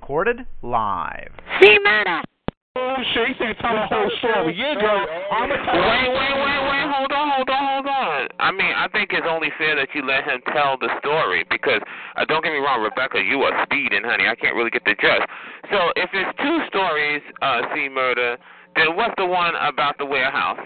Recorded live. See murder. Oh shit, he said tell the whole story. Yeah, girl. I'm a Wait, wait, wait, wait. Hold on, hold on, hold on. I mean, I think it's only fair that you let him tell the story because, uh, don't get me wrong, Rebecca, you are speeding, honey. I can't really get the gist. So if it's two stories, uh, see murder, then what's the one about the warehouse?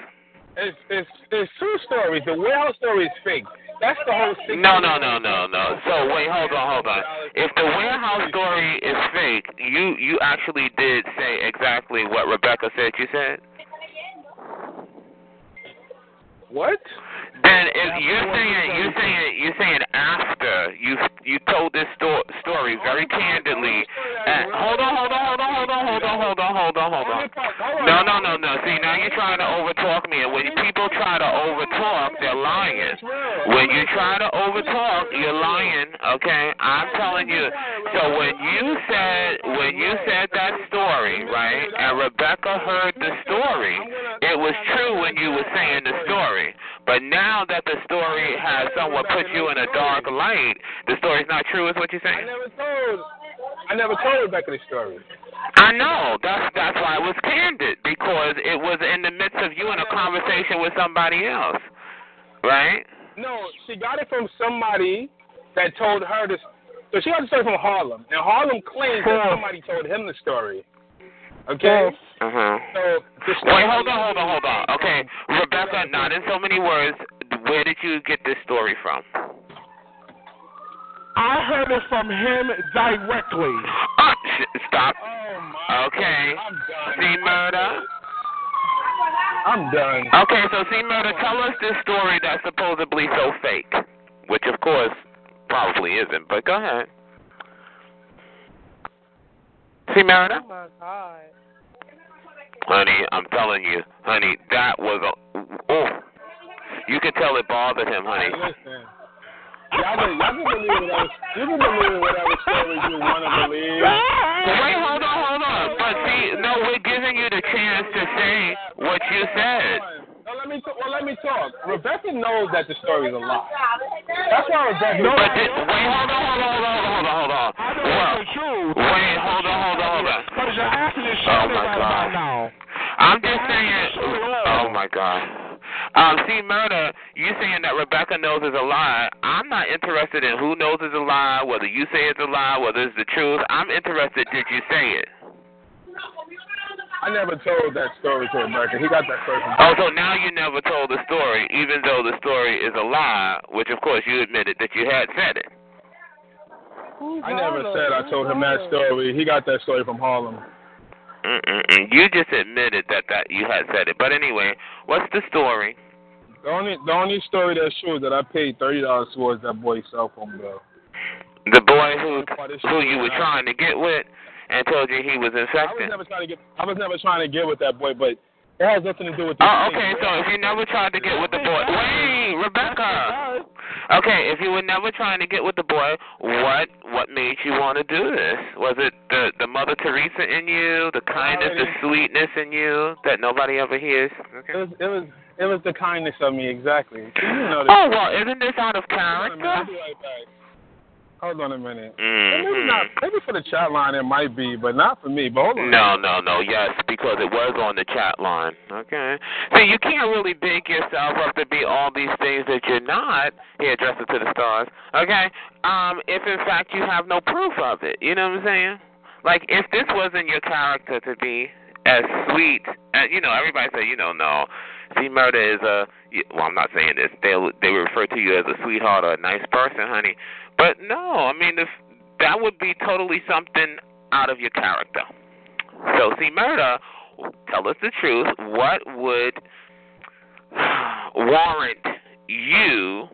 It's it's it's two stories. The warehouse story is fake. That's the whole thing. No, no, no, no, no. So wait, hold on, hold on. If the warehouse story is fake, you you actually did say exactly what Rebecca said. You said. What? Then if you're saying you're saying you're saying after you you told this sto- story very candidly. Uh, and, hold on, hold on, hold on, hold on, hold on, hold on, hold on, hold on. No, no, no, no. See, now you're trying to overtalk me, and when people try to overtalk, they're lying. When you try to overtalk, you're lying. Okay, I'm telling you. So when you said when you said that story, right, and Rebecca heard the story, it was true when you were saying the story. But now that the story has somewhat put you in a dark light, the story's not true, is what you're saying? I never told. I never told Rebecca the story. I know. That's that's why it was candid because it was in the midst of you in a conversation with somebody else, right? No, she got it from somebody that told her this. So she got the story from Harlem, and Harlem claims that somebody told him the story. Okay. Uh huh. So Wait, hold on, hold on, hold on. Okay, Rebecca, not in so many words. Where did you get this story from? I heard it from him directly. Oh, sh- stop. Oh my. Okay. I'm done. See murder. I'm done. Okay, so see murder. Tell us this story that's supposedly so fake, which of course probably isn't. But go ahead. See murder. Oh my god. Honey, I'm telling you, honey, that was a. Oh, you could tell it bothered him, honey. Listen. Y'all can, y'all can believe whatever. You can believe whatever stories you want to believe. Wait, hold on, hold on. But see, no, we're giving you the chance to say what you said. No, let me. T- well, let me talk. Rebecca knows that the story's a lie. That's why Rebecca. No, but this, wait, hold on, hold on, hold on, hold on, hold on. I know Well, it's the truth. wait, hold on, hold on, hold on. Because you're asking this Oh, shit my right God. about now. I'm just saying. Oh my God. Um, see, murder. You saying that Rebecca knows is a lie? I'm not interested in who knows is a lie, whether you say it's a lie, whether it's the truth. I'm interested. Did you say it? I never told that story to Rebecca. He got that story from. Oh, so now you never told the story, even though the story is a lie, which of course you admitted that you had said it. I never said I told him that story. He got that story from Harlem. Mm-mm-mm. You just admitted that that you had said it. But anyway, what's the story? The only the only story that's true is that I paid thirty dollars towards that boy's cell phone bill. The boy who who you were trying to get with and told you he was in sexual. I was never trying to get. I was never trying to get with that boy, but it has nothing to do with. Oh, okay. So if you never tried to get with the boy, wait, Rebecca. Okay, if you were never trying to get with the boy, what what made you want to do this? Was it the the Mother Teresa in you, the kindness, the sweetness in you that nobody ever hears? Okay. It was it was it was the kindness of me exactly. You know this. Oh well, isn't this out of Hold on a minute. I'll character? Hold on a minute. Maybe Mm-hmm. not. Maybe for the chat line it might be, but not for me. But hold on. No, no, no. Yes, because it was on the chat line. Okay. See, you can't really big yourself up to be all these things that you're not. Here, address it to the stars. Okay. Um, if in fact you have no proof of it, you know what I'm saying? Like, if this wasn't your character to be as sweet, and you know, everybody say, you don't know, no. See, murder is uh, a. Well, I'm not saying this. They they refer to you as a sweetheart or a nice person, honey. But no, I mean, if that would be totally something out of your character. So, see, murder, tell us the truth. What would warrant you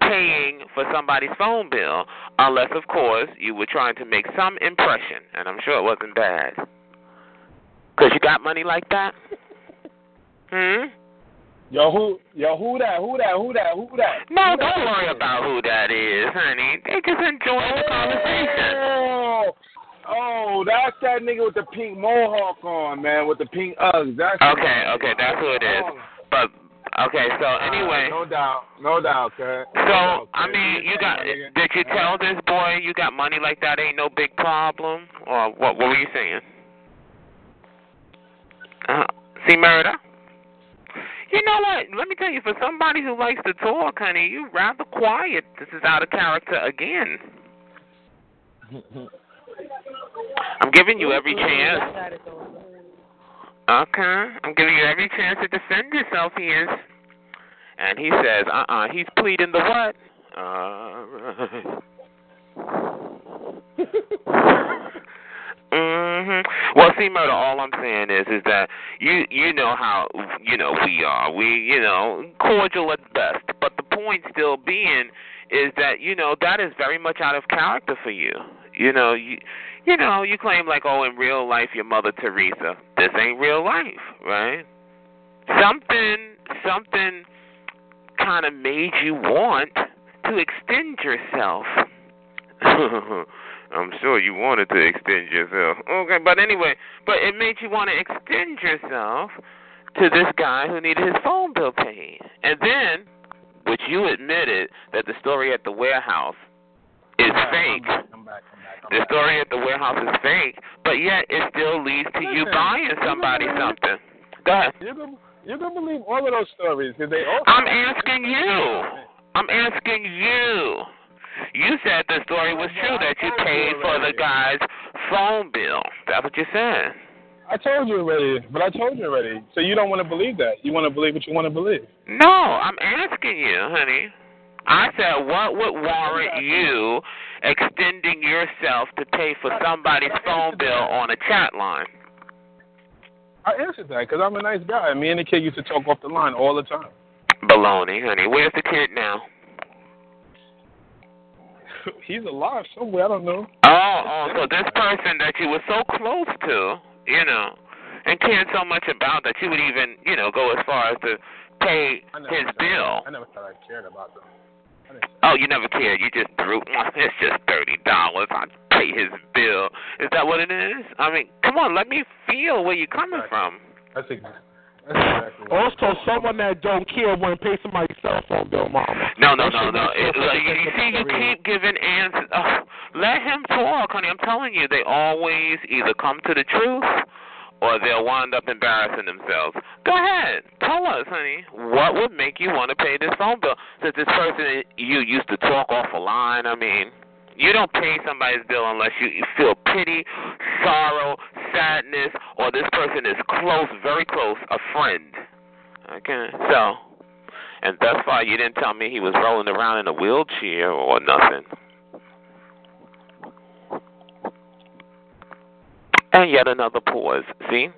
paying for somebody's phone bill, unless, of course, you were trying to make some impression, and I'm sure it wasn't bad. Because you got money like that? Hmm? Yo, who, yo, who that? Who that? Who that? Who that? No, who don't that worry is? about who that is, honey. They just enjoying the conversation. Oh, oh, that's that nigga with the pink mohawk on, man, with the pink Uggs. That's Okay, okay, that's who it is. But okay, so anyway, no doubt, no doubt, okay. so I mean, you got did you tell this boy you got money like that ain't no big problem, or what? What were you saying? Uh, see, murder. You know what? Let me tell you, for somebody who likes to talk, honey, you're rather quiet. This is out of character again. I'm giving you every chance. Okay, I'm giving you every chance to defend yourself. He is, and he says, "Uh-uh." He's pleading the what? Uh, mhm. Well, see, murder. All I'm saying is, is that you, you know how, you know, we are. We, you know, cordial at best. But the point still being is that you know that is very much out of character for you. You know, you, you know, you claim like, oh, in real life, your Mother Teresa. This ain't real life, right? Something, something kind of made you want to extend yourself. I'm sure you wanted to extend yourself. Okay, but anyway, but it made you want to extend yourself to this guy who needed his phone bill paid. And then, which you admitted that the story at the warehouse is fake. Come back, come back, The back. story at the warehouse is fake, but yet it still leads to you buying somebody something. Go ahead. Gonna, you're gonna believe all of those stories because they all. I'm asking you. I'm asking you. You said the story was true that you paid for the guy's phone bill. That's what you said. I told you already, but I told you already. So you don't want to believe that. You want to believe what you want to believe. No, I'm asking you, honey. I said, what would warrant you extending yourself to pay for somebody's phone bill on a chat line? I answered that because I'm a nice guy. Me and the kid used to talk off the line all the time. Baloney, honey. Where's the kid now? He's alive somewhere. I don't know. Oh, oh, so this person that you were so close to, you know, and cared so much about that you would even, you know, go as far as to pay his bill. I never thought I cared about them. I didn't say Oh, you never cared. You just threw. "Mm, It's just thirty dollars. I pay his bill. Is that what it is? I mean, come on. Let me feel where you're coming from. that's exactly. That's exactly. Also, someone that don't care when pay somebody's cell phone bill, mama. No, no, no, no. It, like, you, you see, you keep giving answers. Oh, let him talk, honey. I'm telling you, they always either come to the truth or they'll wind up embarrassing themselves. Go ahead, tell us, honey. What would make you want to pay this phone bill? Since this person you used to talk off a line. I mean, you don't pay somebody's bill unless you, feel pity, sorrow, sadness, or this person is close, very close, a friend. Okay, so. And thus far, you didn't tell me he was rolling around in a wheelchair or nothing. And yet another pause. See,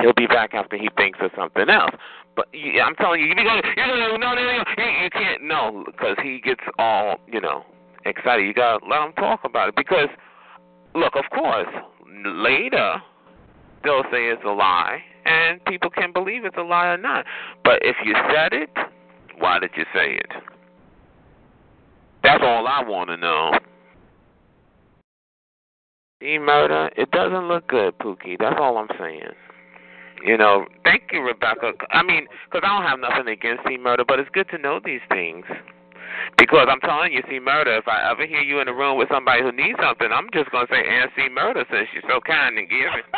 he'll be back after he thinks of something else. But you, I'm telling you, you be going, you no, no, no, you, you can't, no, because he gets all, you know, excited. You gotta let them talk about it because, look, of course, later they'll say it's a lie, and people can believe it's a lie or not. But if you said it, why did you say it? That's all I want to know. See, murder, it doesn't look good, Pookie. That's all I'm saying. You know, thank you, Rebecca. I mean, because I don't have nothing against C murder, but it's good to know these things. Because I'm telling you, see, murder, if I ever hear you in a room with somebody who needs something, I'm just going to say, Aunt C murder, since you're so kind and giving.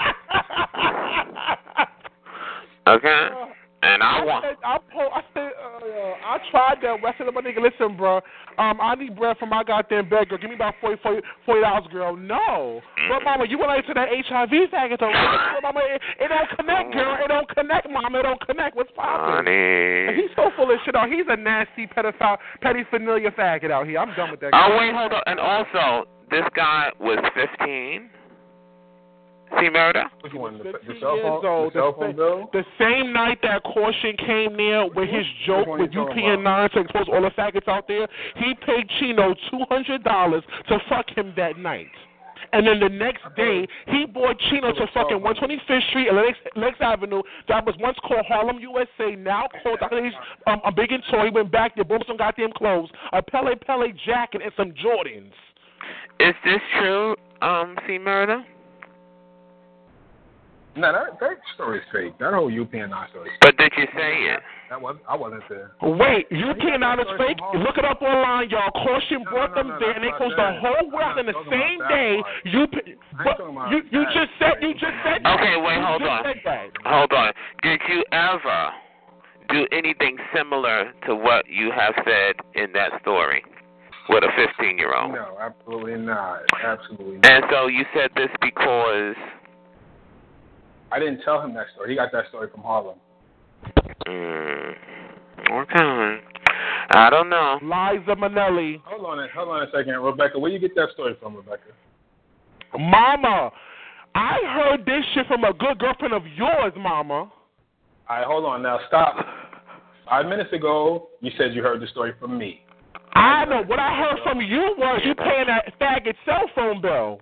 Okay? Oh. And I want. said, I, po- I said, uh, I tried that. I said to my nigga, listen, bro, um, I need bread for my goddamn bed, girl. Give me about forty, forty, forty dollars, girl. No, but mama, you went into that HIV faggot though. But mama, it, it don't connect, girl. It don't connect, mama. It don't connect. What's poppin'? Honey. He's so full of shit. Out. He's a nasty pedophile, petty familiar faggot out here. I'm done with that. Oh guy. wait, hold on. And also, this guy was 15, See murder? Which one? The, the cell years phone, old, the cell phone bill? The same night that caution came near with his joke with you talking UPN 9 to expose all the faggots out there, he paid Chino $200 to fuck him that night. And then the next day, he bought Chino to fucking 125th Street and Lex, Lex Avenue. That was once called Harlem, USA, now called Dr. H, um, a big and toy. He went back there, bought some goddamn clothes, a Pelle Pelle jacket, and some Jordans. Is this true, um, See murder? No, that that story's fake. That whole UPN nine story. is But did you say it? That was I wasn't there. Wait, you you can't got out that is fake? Look it up online, y'all. Caution No, brought no, them no, there, and they not closed the whole world not in the same day. You, p- but talking you, you that. just said, you just said that. Okay, wait, hold on. Hold on. Did you ever do anything similar to what you have said in that story with a 15 year old? No, absolutely not. Absolutely not. And so you said this because. I didn't tell him that story. He got that story from Harlem. Mm, okay. I don't know. Liza Minnelli. Hold on, a- hold on a second, Rebecca. Where you get that story from, Rebecca? Mama, I heard this shit from a good girlfriend of yours, Mama. All right, hold on now. Stop. Five minutes ago, you said you heard the story from me. I know. What I heard from you was you paying that faggot cell phone bill.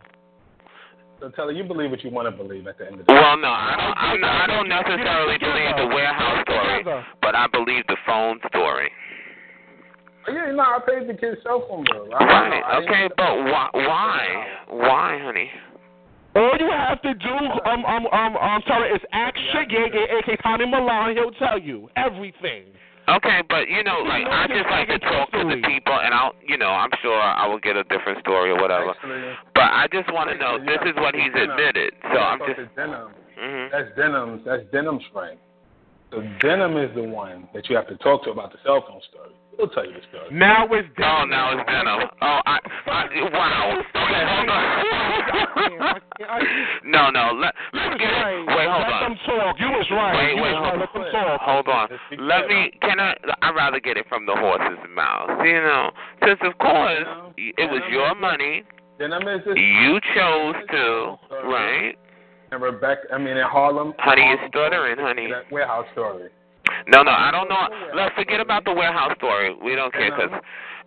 So tell her you believe what you want to believe at the end of the day. Well, no, I don't. I'm not, I don't necessarily believe the warehouse story, but I believe the phone story. Oh, yeah, no, I paid the kid's cell phone bill. I, Right. I Okay, the- but why? Why? Why, honey? All you have to do, um, um, um, um, sorry, is ask Shiggy, aka Tommy Milan. He'll tell you everything. Okay, but you know, like I just like to talk to the people, and I'll, you know, I'm sure I will get a different story or whatever. But I just want to know this is what he's admitted. Denim. So I'm just. Denim. hmm That's Denim's. That's Denim's friend. So Denim is the one that you have to talk to about the cell phone story. He'll tell you the story. Now it's Oh, now it's denim. Oh, I, I wow. Okay, hold on. no, no. Let, let's get it. Wait, hold Let on. them talk. You was right. Wait, you wait, was right. hold Let them talk. Hold on. Let's be Let clear me. Can I? I'd rather get it from the horse's mouth. You know, since of course it was your money, Denim is you chose to, right? And Rebecca, I mean, in Harlem. Honey, you're stuttering, honey. That warehouse story. No, no, I don't know. Let's forget about the warehouse story. We don't care because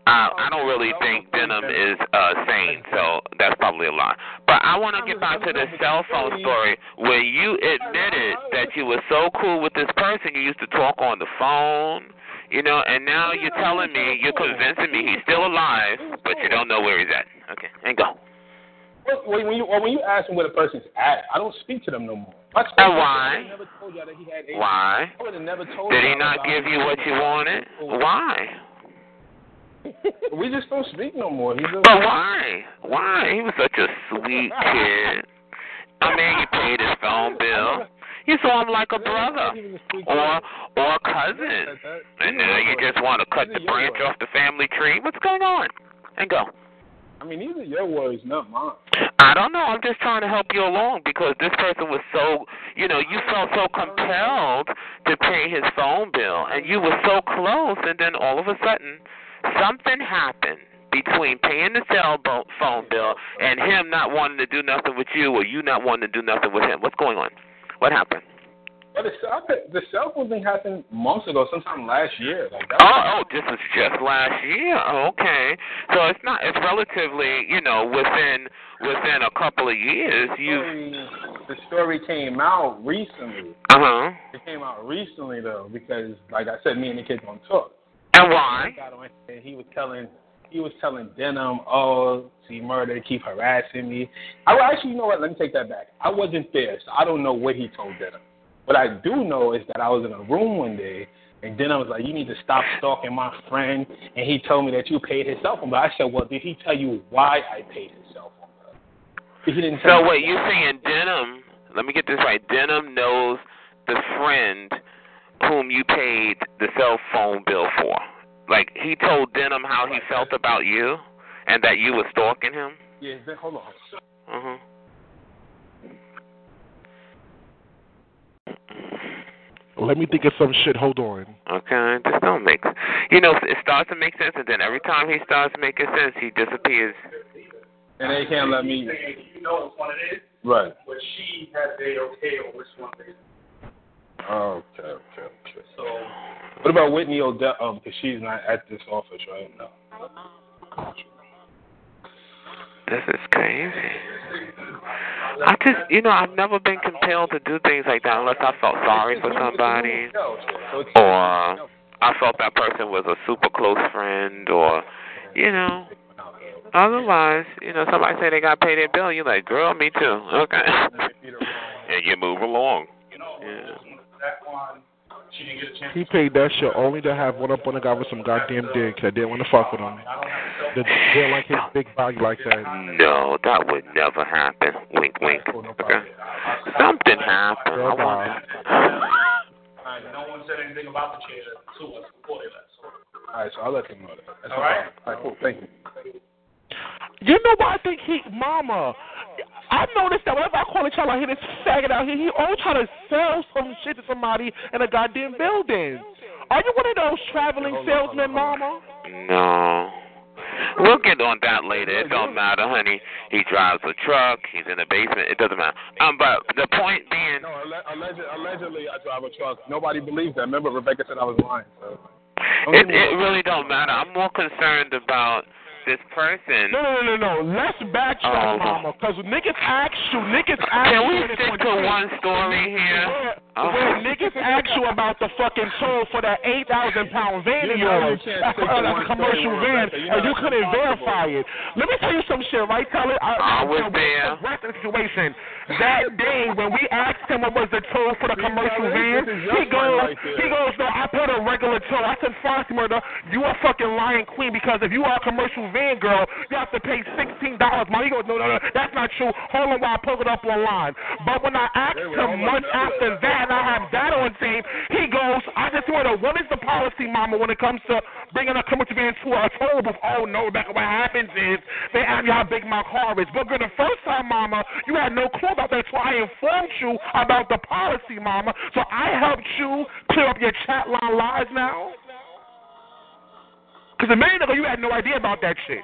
uh, I don't really think Denim is uh, sane, so that's probably a lie. But I want to get back to the cell phone story where you admitted that you were so cool with this person. You used to talk on the phone, you know, and now you're telling me, you're convincing me he's still alive, but you don't know where he's at. Okay, and go. When when you when you ask me where the person's at, I don't speak to them no more. And why? Never told y'all that he had AIDS. Why? I would have never told Did he not give you what you wanted? Why? We just don't speak no more. He's a, But why? Why? He was such a sweet kid. I mean, you paid his phone bill. You saw him like a brother or or a cousin, and now you just want to cut the branch off the family tree. What's going on? And go. I mean, these are your words, not mine. I don't know. I'm just trying to help you along because this person was so, you know, you felt so compelled to pay his phone bill, and you were so close, and then all of a sudden, something happened between paying the cell phone bill and him not wanting to do nothing with you, or you not wanting to do nothing with him. What's going on? What happened? But the cell, the cell phone thing happened months ago, sometime last year. Like that. Oh, oh, this is just last year. Okay, so it's not. It's relatively, you know, within within a couple of years. You. the story came out recently. Uh huh. It came out recently though, because like I said, me and the kids don't talk. And why? and he was telling he was telling Denim, oh, see murder, keep harassing me. I actually you know what, let me take that back. I wasn't there, so I don't know what he told Denim. What I do know is that I was in a room one day and Denim was like, You need to stop stalking my friend and he told me that you paid his cell phone bill. I said, Well, did he tell you why I paid his cell phone bill? He didn't tell So wait, you're saying Denim? Let me get this right. Denim knows the friend whom you paid the cell phone bill for. Like he told Denim how he felt about you, and that you were stalking him. Yeah, hold on. Uh huh. Let me think of some shit. Hold on. Okay, just don't make. You know, it starts to make sense, and then every time he starts making sense, he disappears. And they can't let me. You know which one it is. Right. But she has the okay on which one it is. Okay, okay, okay. So What about Whitney Odell? Um, because she's not at this office right now. This is crazy. I just, you know, I've never been compelled to do things like that unless I felt sorry for somebody, or I felt that person was a super close friend, or, you know. Otherwise, you know, somebody say they got to pay their bill, you're like, girl, me too. Okay. and you move along. Yeah. That one, she didn't get a chance. He paid that shit only to have one up on the guy with some goddamn dick that didn't want to fuck with him. That didn't like his big body like that. No, that would never happen. Wink, wink. Oh, okay. Something happened. I want. No one said anything about the chair to us before they left. All right, so I'll let them know that. That's All no right. problem. All right, cool. Thank you. You know what I think he, Mama? I noticed that whenever I call a child out here, this faggot out here, he always try to sell some shit to somebody in a goddamn building. Are you one of those traveling salesmen, Mama? No. We'll get on that later. It don't matter, honey. He drives a truck. He's in the basement. It doesn't matter. Um, but the point being, No, alle- alleged, allegedly I drive a truck. Nobody believes that. Remember, Rebecca said I was lying. So. It it really don't matter. I'm more concerned about this person. No, no, no, no, no. Let's backtrack, Oh. Mama, because niggas ask you, niggas ask Can we stick to one story here? Where, Oh. where niggas ask you about the fucking toll for that 8,000 pound van of You know you yours. can't That's a, to that's one a commercial van, Rebecca. You and you couldn't impossible. verify it. Let me tell you some shit, right, Tyler? I, I was I, there. Rest of the situation. That day when we asked him what was the toll for the commercial van, he goes, he goes, no, I paid a regular toll. I said, Fox murder, you a fucking lying queen because if you are a commercial van girl, you have to pay sixteen dollars. He goes, no, no, no, that's not true. Hold on while I pull it up online. But when I asked him months after that, and I have that on tape, he goes, I just want to know what is the policy, Mama, when it comes to bringing a commercial van to a toll booth? Oh no, Rebecca, what happens is they ask you how big my car is. But girl, the first time, Mama, you had no clue about that, so I informed you about the policy, Mama. So I helped you clear up your chat line lies now. Because a minute ago, you had no idea about that shit.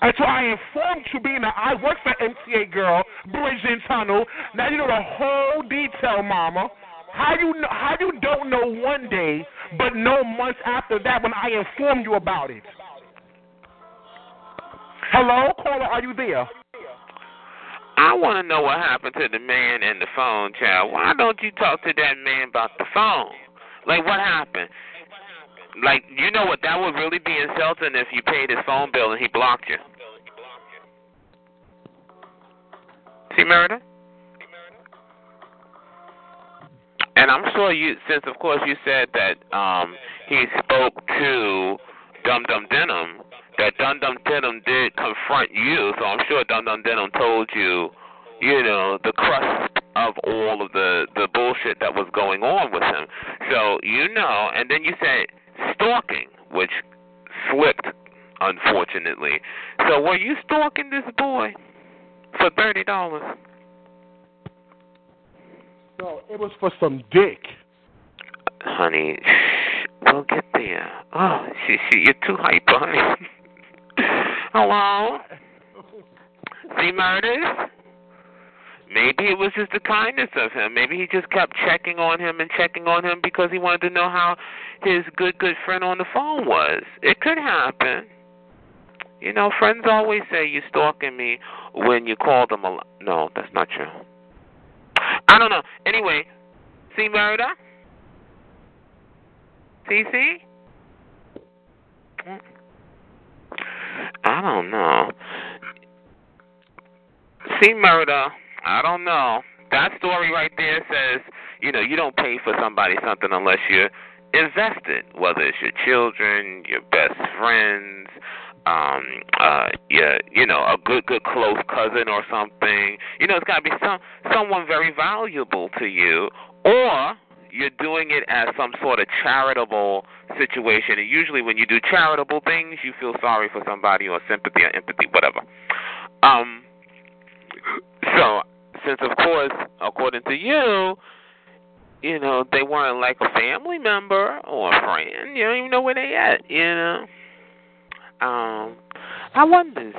And so I informed you, being that I work for MTA Girl, Bridge and Tunnel. Now you know the whole detail, Mama. How you know, how you don't know one day, but know months after that when I informed you about it? Hello, caller, are you there? I want to know what happened to the man in the phone, child. Why don't you talk to that man about the phone? Like, what happened? Like, you know what? That would really be insulting if you paid his phone bill and he blocked you. See, Merida? And I'm sure you, since of course you said that um he spoke to Dum Dum Denim, that Dum Dum Denim did confront you. So I'm sure Dum Dum Denim told you, you know, the crust of all of the the bullshit that was going on with him. So you know, and then you said stalking, which slipped, unfortunately. So were you stalking this boy for thirty dollars? No, it was for some dick. Honey, shh, we'll get there. Oh, she, she, you're too hyper, honey. Hello? See murders? Maybe it was just the kindness of him. Maybe he just kept checking on him and checking on him because he wanted to know how his good, good friend on the phone was. It could happen. You know, friends always say you're stalking me when you call them a lot. No, that's not true. I don't know. Anyway, see murder? CC? I don't know. See murder? I don't know. That story right there says, you know, you don't pay for somebody something unless you're invested, whether it's your children, your best friends, um, uh, yeah, you know, a good, good close cousin or something. You know, it's got to be some someone very valuable to you, or you're doing it as some sort of charitable situation. And usually, when you do charitable things, you feel sorry for somebody or sympathy or empathy, whatever. Um. So, since of course, according to you, you know they weren't like a family member or a friend. You don't even know where they at. You know. Um, I wonder.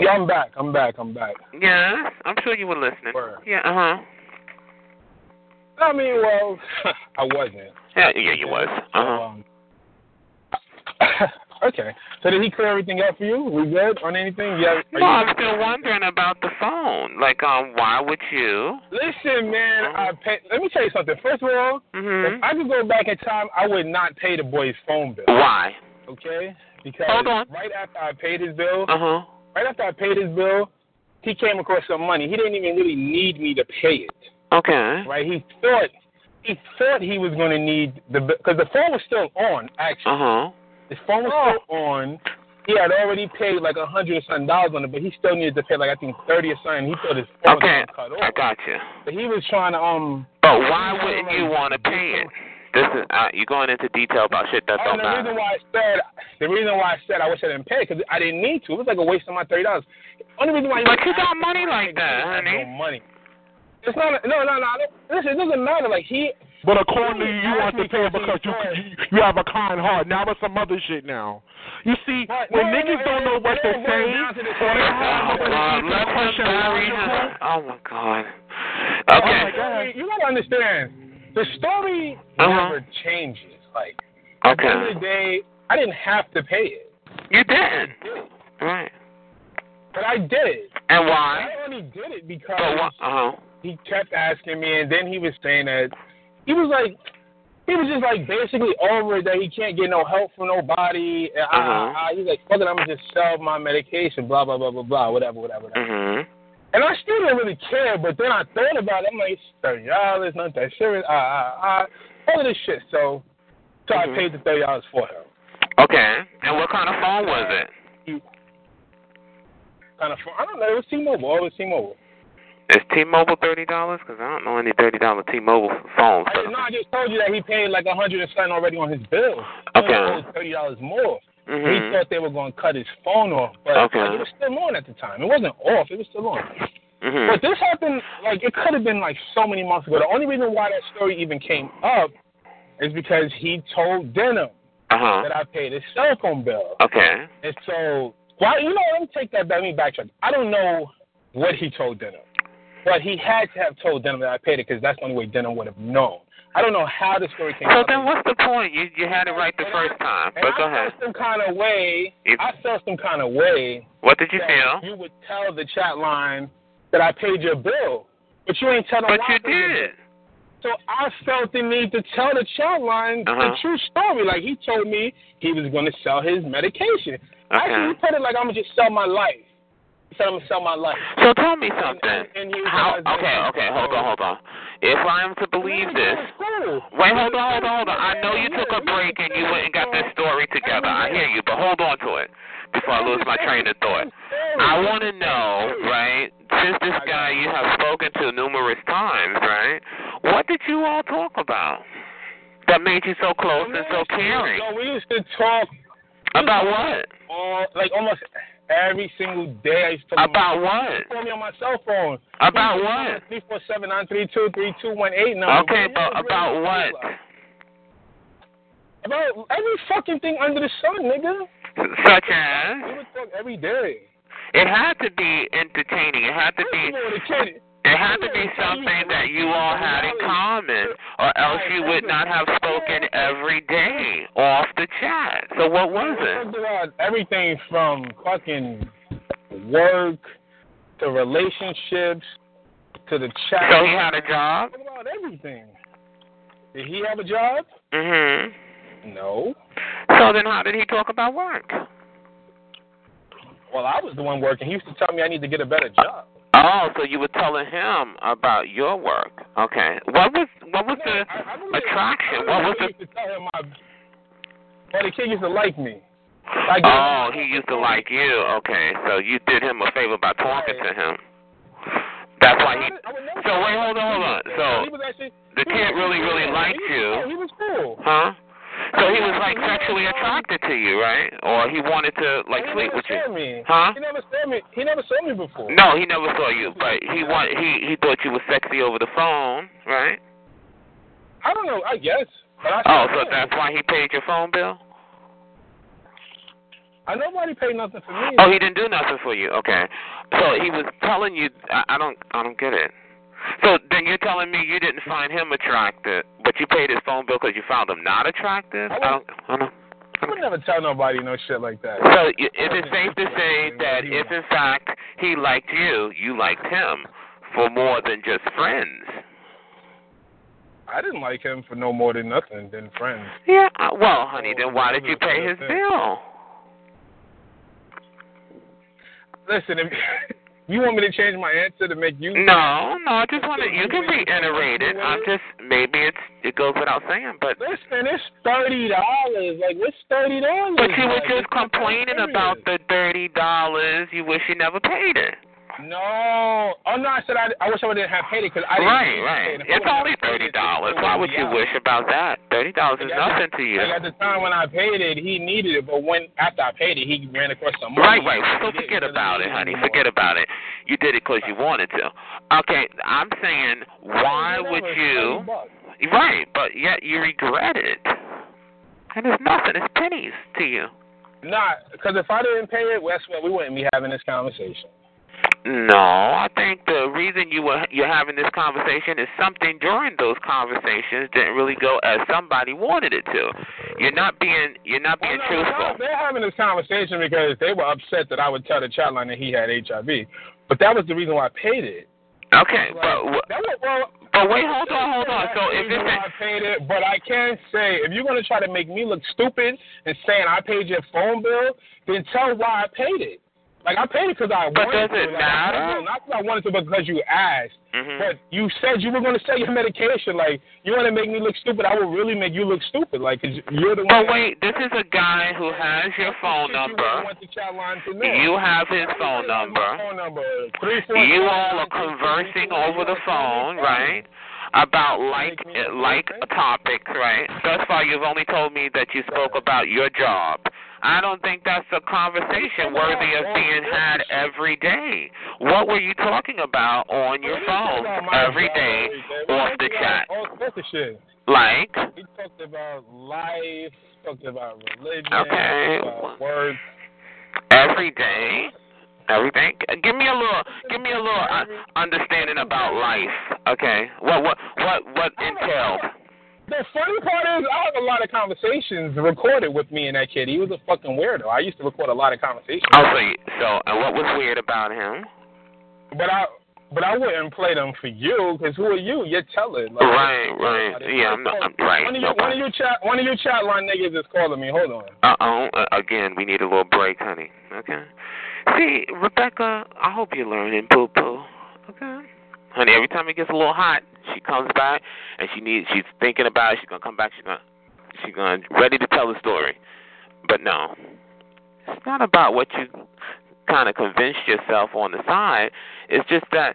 Yeah, I'm back. I'm back. I'm back. Yeah, I'm sure you were listening. Yeah, uh huh. I mean, well, I wasn't. Yeah, yeah, you was. Uh huh. um, okay. So did he clear everything up for you? We good on anything? Yeah. No, I'm still wondering about the phone. Like, um, why would you? Listen, man. I pay, let me tell you something. First of all, Mhm. if I could go back in time, I would not pay the boy's phone bill. Why? Okay? Because right after I paid his bill, Uh huh. right after I paid his bill, he came across some money. He didn't even really need me to pay it. Okay. Right? He thought he thought he was going to need the because the phone was still on. Actually, Uh huh. His phone was still on. He had already paid like a hundred or something dollars on it, but he still needed to pay like I think thirty or something. He thought his phone Okay. was cut off. I got you. But he was trying to um. But why wouldn't you want to pay it? This is uh, you're going into detail about shit that Oh, don't the reason why I said the reason why I said I wish I didn't pay because I didn't need to. It was like a waste of my thirty dollars. Only reason why. But you got money like that, honey. No money. It's not. No, no, no. Listen, it doesn't matter. Like he. But according to you, you want to pay it because you, you you have a kind heart. Now it's some other shit now. You see, But- when no, no, niggas no, don't know no, what no, to no, say, down to the or they same have Oh nobody God, to let him question bury logical, him. Oh my God. Oh, Okay. my God. You gotta understand. The story Uh-huh. never changes. Like at the end of the day, I didn't have to pay it, You did. Right. but I did. And why? I only did it because But what? Uh huh. he kept asking me, and then he was saying that he was like, he was just like basically over it that he can't get no help from nobody. And I, Uh-huh. I, he's like, fuck it, I'm gonna just sell my medication, blah blah blah blah blah, whatever, whatever. whatever. Mhm. And I still didn't really care, but then I thought about it. I'm like, thirty dollars, not that serious. Ah, ah, ah, all of this shit. So, so Mhm. I paid the thirty dollars for her. Okay. And what kind of phone was it? Kind of, phone? I don't know. It was T-Mobile. It was T-Mobile. Is T-Mobile thirty dollars? Because I don't know any thirty dollar T-Mobile phones. I didn't. I just told you that he paid like a hundred and something already on his bill. Okay. Thirty dollars more. He Mhm. thought they were going to cut his phone off, but Okay. like, it was still on at the time. It wasn't off; it was still on. Mhm. But this happened like it could have been like so many months ago. The only reason why that story even came up is because he told Denham Uh huh. that I paid his cell phone bill, Okay. and so why? You know, let me take that back. Let me backtrack. I don't know what he told Denham, but he had to have told Denham that I paid it because that's the only way Denham would have known. I don't know how the story came So then, what's the point? You you had it right the And first I- time. But go I ahead. some kind of way. I felt some kind of way What did you feel? you would tell the chat line that I paid your bill, but you ain't tell them But you did. So I felt the need to tell the chat line Uh-huh. the true story. Like he told me he was going to sell his medication. Actually, he Okay. put it like I'm gonna just sell my life. Said I'm gonna sell my life. So tell me something. And- and was How? Okay. Okay. Hold on. Hold on. If I am to believe this. Wait, hold on, hold on, hold on. I know you took a break and you went and got this story together. I hear you, but hold on to it before I lose my train of thought. I want to know, right, since this guy you have spoken to numerous times, right, what did you all talk about that made you so close and so caring? No, we used to talk About what? all like almost every single day. I used to About what? call me on my cell phone. About what? Three four seven nine three two three two one eight number. Okay, but yeah, about what? About every fucking thing under the sun, nigga. Such We as? would talk every day. It had to be entertaining. It had to First be of all, the kid, It had to be something that you all had in common, or else you would not have spoken every day off the chat. So what was it? about everything from fucking work to relationships to the chat. So he had a job? About everything. Did he have a job? Mhm. No. So then how did he talk about work? Well, I was the one working. He used to tell me I need to get a better job. Oh, so you were telling him about your work. Okay. What was what was No, the I- I really- attraction? What was the to tell him my. Well, the kid used to like me. I guess- Oh, he used to like you. Okay. So you did him a favor by talking to him. That's why he I would never- So wait, hold on, hold on. So he was actually, the kid really, really liked you. Oh, he was cool. Huh? So he was like sexually attracted to you, right? Or he wanted to like he sleep with you? Me. Huh? He never saw me. He never saw me before. No, he never saw you, but he want he he thought you were sexy over the phone, right? I don't know. I guess. I Oh, so that's why he paid your phone bill? I nobody paid nothing for me. Oh, he didn't do nothing for you. Okay. So he was telling you. I, I don't. I don't get it. So then you're telling me you didn't find him attractive, you paid his phone bill because you found him not attractive? I don't. I don't. I would never tell nobody no shit like that. So is it safe to say that if in fact he liked you, you liked him for more than just friends? I didn't like him for no more than nothing than friends. Yeah. uh, Well, honey, then why did you pay his bill? Listen, if you want me to change my answer to make you No, no. I just want to. You can reiterate it. I'm just maybe it's it goes without saying, but Listen, it's thirty dollars. Like, what's thirty dollars? but you were just complaining about the thirty dollars. You wish you never paid it. No, oh no, I said I, I wish I would have paid it because I didn't. Right, right. It's only thirty dollars. Why would you wish about that? Thirty dollars is nothing to you. Like at the time when I paid it, he needed it, but when after I paid it, he ran across some Right, money. right. So He forget about it, honey. Forget about it. You did it because you wanted to. Okay, I'm saying, why would you? Right, but yet you regret it. And it's nothing. It's pennies to you. Nah, because if I didn't pay it, guess what? We wouldn't be having this conversation. No, I think the reason you were you're having this conversation is something during those conversations didn't really go as somebody wanted it to. You're not being you're not being oh, Well, no, truthful. They're having this conversation because they were upset that I would tell the chat line that he had HIV, but that was the reason why I paid it. Okay, Like, but wh- that was, well, but wait, hold on, hold on. So if why I paid it, but I can say if you're gonna try to make me look stupid and saying I paid your phone bill, then tell why I paid it. Like I paid it because I But wanted does it to. Like, matter? Not because I wanted to, but because you asked. Mhm. But you said you were going to sell your medication. Like you want to make me look stupid, I will really make you look stupid. Like 'cause you're the one. But wait, this is a guy who has your phone number. want the chat line to know. You have his phone number. phone number. Three, four, You all are conversing over the phone, right? About like like topics, right? Thus far, you've only told me that you spoke about your job. I don't think that's a conversation worthy of being had every day. What were you talking about on your phone every day every day. We off the chat? All sorts of shit. Like, We talked about life. Talked about religion. Okay. About work. every day, every day. Give me a little, give me a little uh, understanding about life. Okay, what what what what entailed? The funny part is, I have a lot of conversations recorded with me and that kid. He was a fucking weirdo. I used to record a lot of conversations. Oh, so so and what was weird about him? But I, but I wouldn't play them for you because who are you? You're telling. Like, Right, right. Yeah, I'm not. I'm, right. One of you, one of you chat, one of you chat line niggas is calling me. Hold on. Uh oh. Uh, again, we need a little break, honey. Okay. See, Rebecca, I hope you're learning, boo. Okay. Honey, every time it gets a little hot, she comes back and she needs. She's thinking about it. She's gonna come back. She's gonna. She's gonna ready to tell the story. But no, it's not about what you kind of convinced yourself on the side. It's just that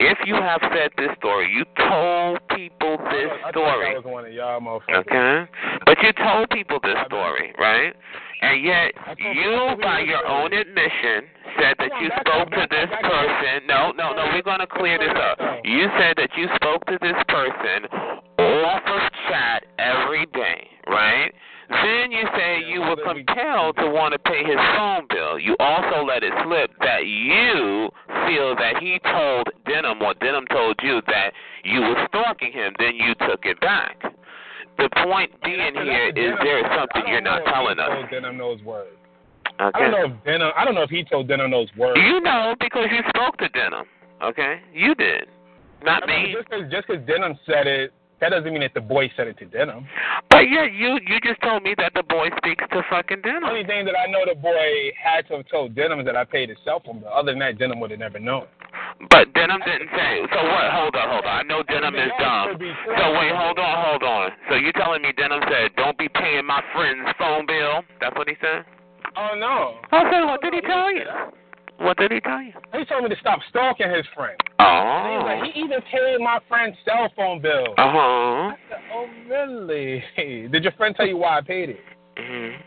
if you have said this story, you told people this I thought story. that was one of y'all motherfuckers. Okay. But you told people this story, right? And yet you, by your own admission, said that you spoke to this person. No, no, no, we're going to clear this up. You said that you spoke to this person off of chat every day, right? Then you say you were compelled to want to pay his phone bill. You also let it slip that you feel that he told Denim or Denim told you that you were stalking him. Then you took it back. The point being here is there is something you're not telling us. Denham knows words. Okay. I don't know if Denim. I don't know if he told Denim those words. You know because you spoke to Denim. Okay? You did. Not I mean, me. just 'cause just 'cause Denham said it, that doesn't mean that the boy said it to Denham. But yeah, you you just told me that the boy speaks to fucking Denim. The only thing that I know the boy had to have told Denham is that I paid his cell phone bill. Other than that, Denham would have never known. But Denham didn't say. So what? Hold on, hold on. I know Denham is dumb. So wait, hold on, hold on. So you telling me Denham said, "Don't be paying my friend's phone bill"? That's what he said. Oh no. Okay, what did he tell you? What did he tell you? He told me to stop stalking his friend. He Oh. like, he even paid my friend's cell phone bill. Uh huh. Oh really? Did your friend tell you why I paid it? Mm-hmm.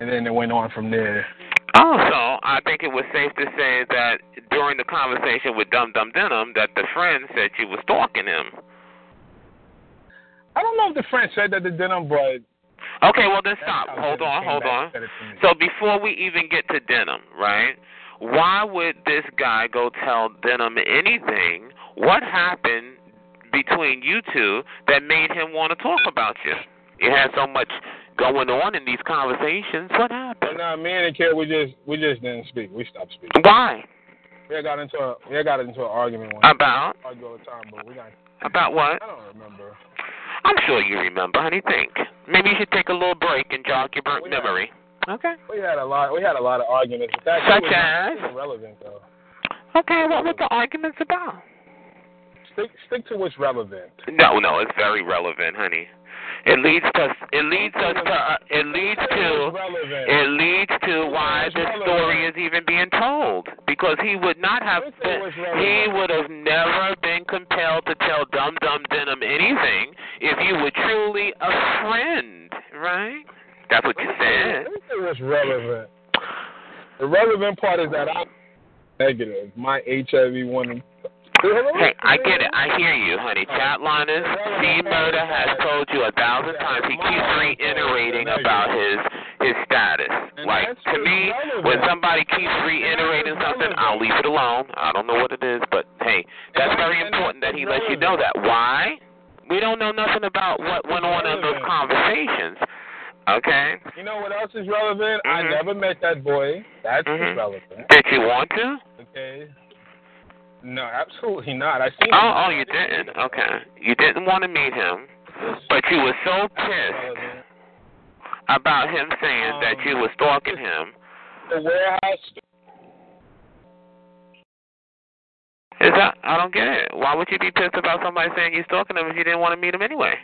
And then it went on from there. Also, I think it was safe to say that during the conversation with Dum Dum Denim, that the friend said you was stalking him. I don't know if the friend said that to Denham, but Okay, well then stop. Hold on, hold on. and said it to me. So before we even get to denim, right? Why would this guy go tell Denham anything? What happened between you two that made him want to talk about you? You had so much going on in these conversations. What happened? nah, me and the kid, we just we just didn't speak. We stopped speaking. Why? We got into a we got into an argument one. About argue all the time, but we got. about what? I don't remember. I'm sure you remember. Honey, think. Maybe you should take a little break and jog your burnt memory. Okay. We had a lot. We had a lot of arguments. But that Such was not- as? relevant though. Okay. What were the arguments about? Stick stick to what's relevant. No, no, it's very relevant, honey. It leads to it leads us to uh, it leads to relevant. it leads to why this story is even being told because he would not have been, he would have never been compelled to tell Dum Dum Denim anything if you were truly a friend, right? That's what you said. Let me tell what's relevant. The relevant part is that I'm negative. My HIV one. Hey, I get it. I hear you, honey. Chatliners, C Murder has told you a thousand times. He keeps reiterating about his his status. Like to me, when somebody keeps reiterating something, I'll leave it alone. I don't know what it is, but hey, that's very important that he lets you know that. Why? We don't know nothing about what went on in those conversations. Okay. You know what else is relevant? I Mhm. never met that boy. That's Mhm. relevant. Did you want to? Okay. No, absolutely not. I seen. Oh, oh, you didn't. Okay. You didn't want to meet him, but you were so pissed about him saying that you were stalking him. The warehouse. Is that? I don't get it. Why would you be pissed about somebody saying you're stalking him if you didn't want to meet him anyway?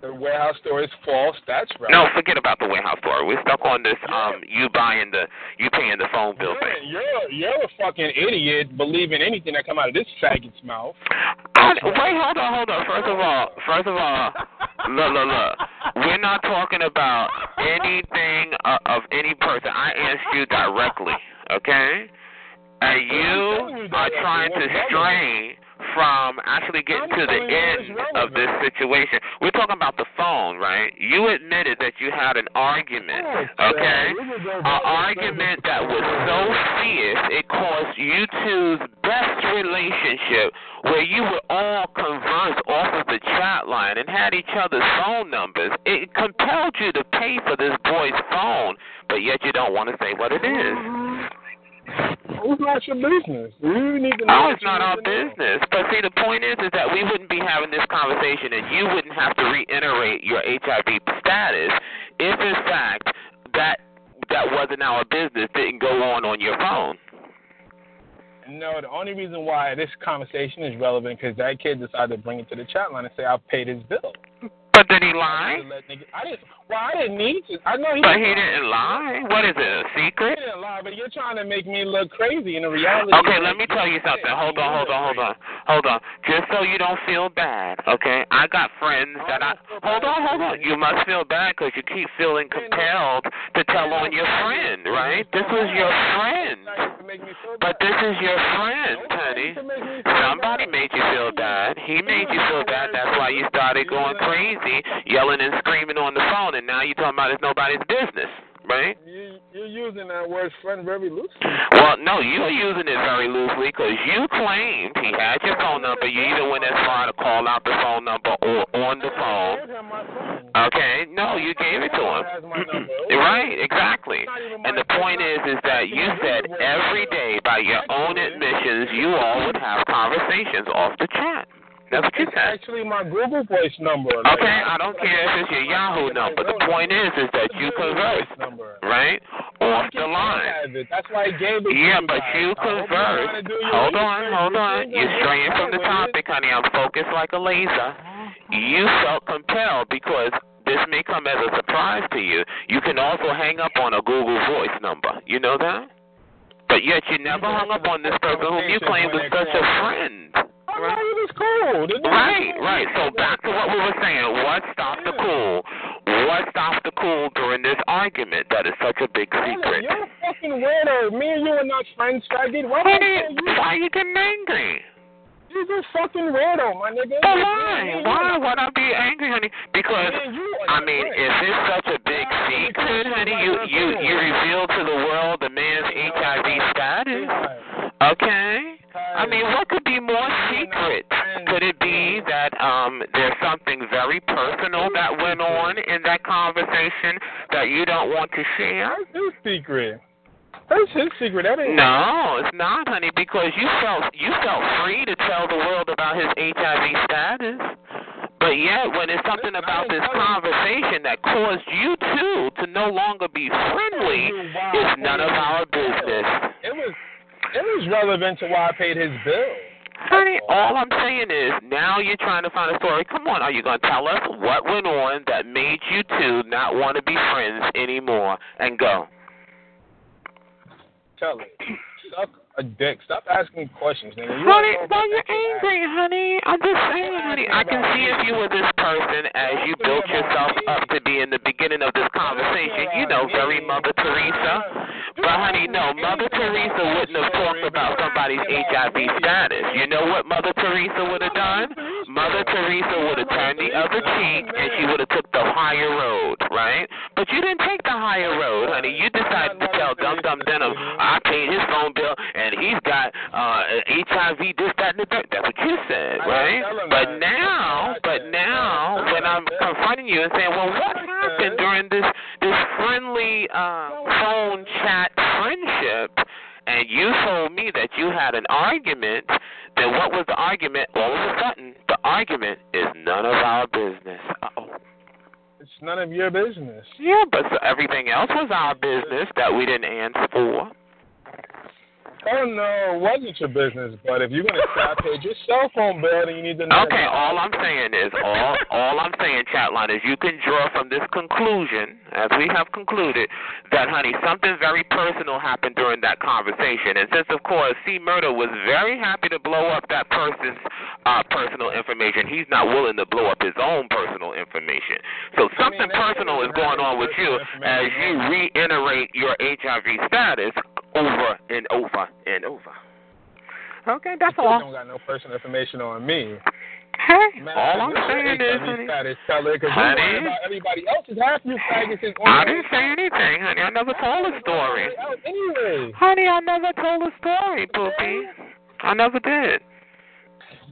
The warehouse store is false. That's right. No, forget about the warehouse story. We're stuck on this. Um, you buying the, you paying the phone bill thing. You're, you're a fucking idiot believing anything that come out of this faggot's mouth. I, wait, hold on, hold on. First of all, first of all, look, look, look. We're not talking about anything of, of any person. I asked you directly, okay? And you are trying to stray from actually getting to the end of this situation. We're talking about the phone, right? You admitted that you had an argument, okay? An argument that was so fierce it caused you two's best relationship where you would all converse off of the chat line and had each other's phone numbers. It compelled you to pay for this boy's phone, but yet you don't want to say what it is. It's not your business. You need to know. Oh, it's not our to know. business. But see, the point is, is that we wouldn't be having this conversation, and you wouldn't have to reiterate your HIV status if, in fact, that that wasn't our business didn't go on on your phone. No, the only reason why this conversation is relevant because that kid decided to bring it to the chat line and say I paid his bill. But did he lie? I didn't. Well, I didn't need to. I know he. But he didn't lie. What is it? A He didn't lie, but you're trying to make me look crazy. In the reality. Okay, let me tell you something. Hold on, hold on, hold on, hold on. Just so you don't feel bad, okay? I got friends that I. Hold on, hold on. You must feel bad because you keep feeling compelled to tell on your friend, right? This was your friend. But this is your friend, honey. Somebody made you feel bad. He made you feel bad. That's why you started going crazy, yelling and screaming on the phone, and now you're talking about it's nobody's business, right? You, you're using that word "friend" very loosely. Well, no, you're using it very loosely because you claimed he had your phone number. You even went as far to call out the phone number or on the phone. Give him my phone. Okay, no, you gave it to him. Has my number. right, exactly. And the point is, is that you said every day, by your own admissions, you all would have conversations off the chat. That's what you It's said. actually my Google Voice number. like- Okay, I don't care if it's your Yahoo number. The point is, is that you converse, right, oh, off the line. That's why I gave it. Yeah, but you I hope you're converse. trying to do your Hold on, hold on. You're straying from the topic, honey. I'm focused like a laser. You felt compelled because this may come as a surprise to you. You can also hang up on a Google Voice number. You know that? But yet you never hung up on this person whom you claim was such a friend. I know he was cool. Didn't he? Right, right. So back to what we were saying. What stopped the cool? What stopped the cool during this argument that is such a big secret? You're a fucking weirdo. Me and you are not friends, faggot. Why Why, would I tell you? why are you getting angry? He's a fucking weirdo, my nigga. But why? Why would I be angry, honey? Because Man, you are I mean, right. if it's such a big secret, honey, you you you reveal to the world the man's HIV status. Okay. I mean, what could be more secret? Could it be that um there's something very personal that went on in that conversation that you don't want to share? That's his secret. That's his secret. That ain't. No, it's not, honey, because you felt you felt free to tell the world about his HIV status. But yet, when it's something about this conversation that caused you two to no longer be friendly, it's none of our business. It was. It was relevant to why I paid his bill. Honey, all I'm saying is now you're trying to find a story. Come on, are you going to tell us what went on that made you two not want to be friends anymore? And go. Tell it. Suck a dick. Stop asking questions, nigga. You Honey, why you angry, honey? I'm just saying, honey. I can see if you were this person as you built yourself up to be in the beginning of this conversation. You know, very Mother Teresa. But, honey, no, Mother Teresa wouldn't have talked about somebody's HIV status. You know what Mother Teresa would have done? Mother Teresa would have turned the other cheek and she would have took the higher road, right? But you didn't take the higher road, honey. You decided to tell Dum Dum Denim, I paid he's got uh HIV, this, that, and the third. That's what you said, right? But now, but now, when I'm confronting you and saying, well, what happened during this this friendly uh, phone chat friendship? And you told me that you had an argument. Then what was the argument? All of a sudden, the argument is none of our business. Uh-oh. It's none of your business. Yeah, but so everything else was our business that we didn't answer for. Oh no, it wasn't your business. But if you're gonna I paid your cell phone bill, then you need to know. Okay, all I'm saying is all all I'm saying, chatline, is you can draw from this conclusion, as we have concluded, that honey, something very personal happened during that conversation. And since of course C Murder was very happy to blow up that person's uh personal information, he's not willing to blow up his own personal information. So something that's personal is going on with you as you reiterate your HIV status over and over and over. Okay, that's You all. don't got no personal information on me. Hey, Man, all I'm you saying ain't is, got honey, me status, teller, because you Honey? worry about everybody else's. Half you faggots is on I didn't say anything, honey. I never told a story. Anyway, Honey, I never told a story, Poopy. I never did.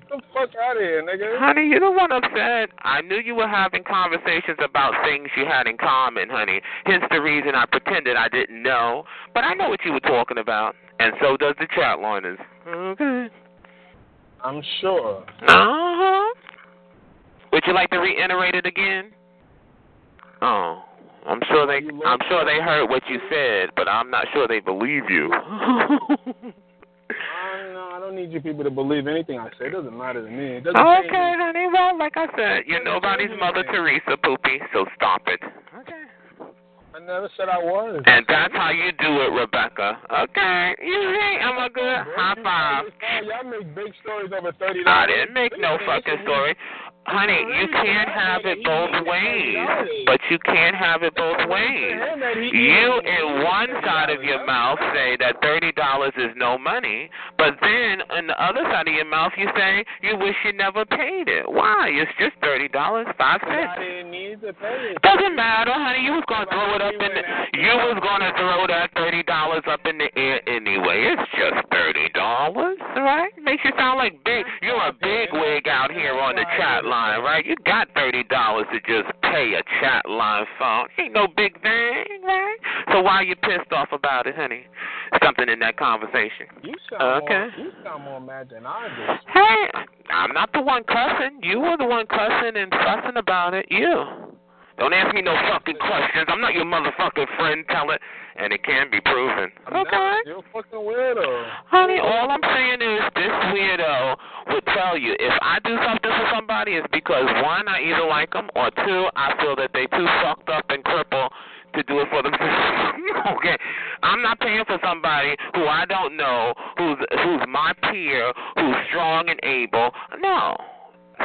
The fuck out of here, nigga. Honey, you don't want upset. I knew you were having conversations about things you had in common, honey. Hence the reason I pretended I didn't know. But I know what you were talking about. And so does the chat liners. Okay. I'm sure. Uh-huh. Would you like to reiterate it again? Oh. I'm sure they I'm sure they heard what you said, but I'm not sure they believe you. I no, I don't need you people to believe anything I say. It doesn't matter to me. It doesn't change Okay, me. honey. Well, like I said, you're nobody's Mother Teresa, Poopy, so stop it. Okay. I never said I was. And that's how you do it, Rebecca. Okay. You see, I'm a good high five. Y'all make big stories over thirty I dollars. didn't make no fucking story. Honey, you can't have it both ways. But you can't have it both ways. You, in one side of your mouth, say that $30 is no money, but then on the other side of your mouth, you say you wish you never paid it. Why? It's just $30, 5 I cents. didn't need to pay it. Doesn't matter, honey. You was gonna throw it up in the. You was gonna throw that thirty dollars up in the air anyway. It's just thirty dollars, right? Makes you sound like big. You're a big wig out here on the chat line, right? You got thirty dollars to just pay a chat line phone. Ain't no big thing, right? So why are you pissed off about it, honey? Something in that conversation. You sound Okay. more. You sound more mad than I do. Hey, I'm not the one cussing. You were the one cussing and fussing about it. You. Don't ask me no fucking questions. I'm not your motherfucking friend. Tell it, and it can be proven. I'm Okay. not. You're a fucking weirdo. Honey, all I'm saying is this weirdo would tell you if I do something for somebody, it's because one, I either like them, or two, I feel that they too fucked up and crippled to do it for themselves. okay, I'm not paying for somebody who I don't know, who's who's my peer, who's strong and able. No,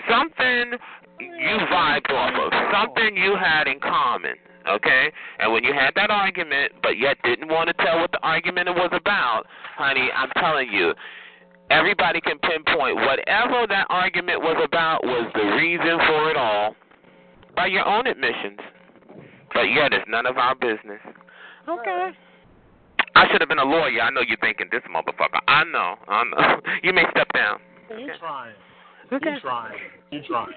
something you vibed off of, something you had in common. Okay, and when you had that argument, but yet didn't want to tell what the argument was about, honey, I'm telling you, everybody can pinpoint whatever that argument was about was the reason for it all by your own admissions. But yet it's none of our business. Okay. I should have been a lawyer. I know you're thinking this motherfucker. I know. I know. You may step down. You trying? Okay. You trying? You trying?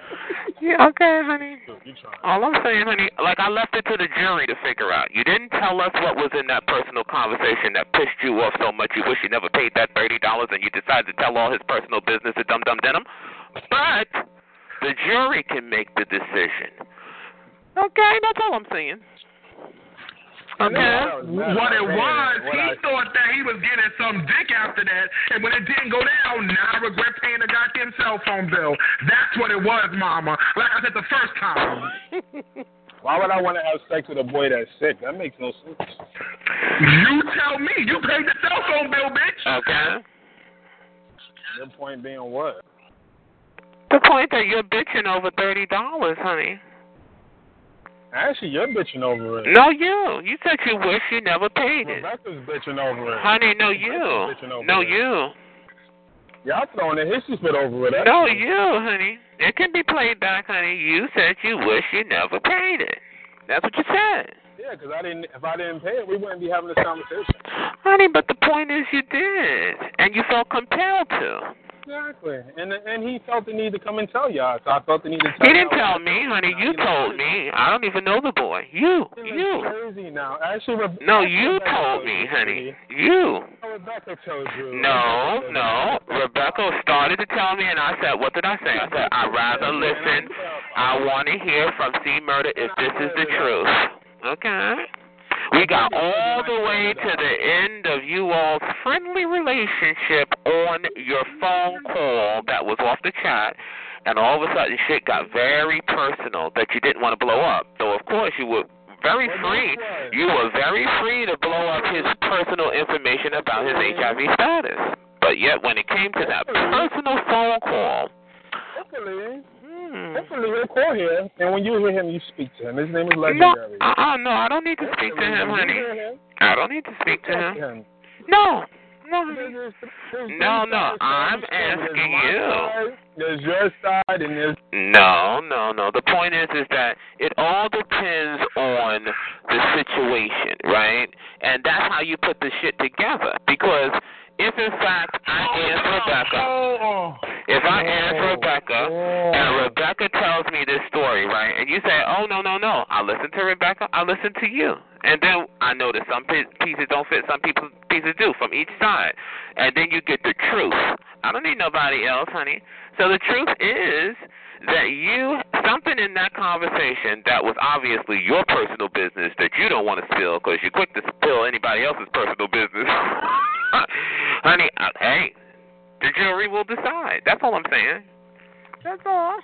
Yeah, okay, honey. You trying? All I'm saying, honey, like I left it to the jury to figure out. You didn't tell us what was in that personal conversation that pissed you off so much you wish you never paid that thirty dollars, and you decided to tell all his personal business to Dum Dum Denim. But the jury can make the decision. Okay, that's all I'm saying. Okay. What it was, he thought that he was getting some dick after that, and when it didn't go down, now I regret paying the goddamn cell phone bill. That's what it was, Mama. Like I said the first time. Why would I want to have sex with a boy that's sick? That makes no sense. You tell me. You paid the cell phone bill, bitch. Okay. The point being what? The point that you're bitching over thirty dollars, honey. Actually, you're bitching over it. No, you. You said you wish you never paid it. Rebecca's bitching over it. Honey, no, you. Bitching over No, it. you. Y'all throwing a hissy fit over it. No, you, honey. It can be played back, honey. You said you wish you never paid it. That's what you said. Yeah, because I didn't. If I didn't pay it, we wouldn't be having this conversation. Honey, but the point is you did. And you felt compelled to. Exactly. And and he felt the need to come and tell y'all, so I felt the need to tell you. He didn't tell me, honey. You Nah, told me. I don't even know the boy. You. You. crazy now. Actually, Rebe- No, you Rebecca told me, you. honey. You. Oh, Rebecca told you. No, no. Rebecca started to tell me, and I said, What did I say? I said, I'd rather listen. I want to hear from C Murder if this is the truth. Okay. We got all the way to the end of you all's friendly relationship on your phone call that was off the chat, and all of a sudden shit got very personal that you didn't want to blow up. So, of course, you were very free. You were very free to blow up his personal information about his HIV status. But yet, when it came to that personal phone call, Hopefully he'll call here, and when you hear him, you speak to him. His name is no, legendary. uh-uh, no, I don't need to speak to him, honey. I don't need to speak to him. No, no. There's- there's No, no, I'm asking you. side, There's your side, and there's No, no, no. The point is, is that it all depends on the situation, right? And that's how you put the shit together. Because if in fact I oh, ask Rebecca, Oh, if I ask Rebecca, and Oh. Rebecca tells me this story, right? And you say, "Oh no, no, no," I listen to Rebecca. I listen to you, and then I notice some pieces don't fit, some people pieces do from each side, and then you get the truth. I don't need nobody else, honey. So the truth is that you something in that conversation that was obviously your personal business that you don't want to spill because you're quick to spill anybody else's personal business, honey. Uh, hey, the jury will decide. That's all I'm saying. That's all.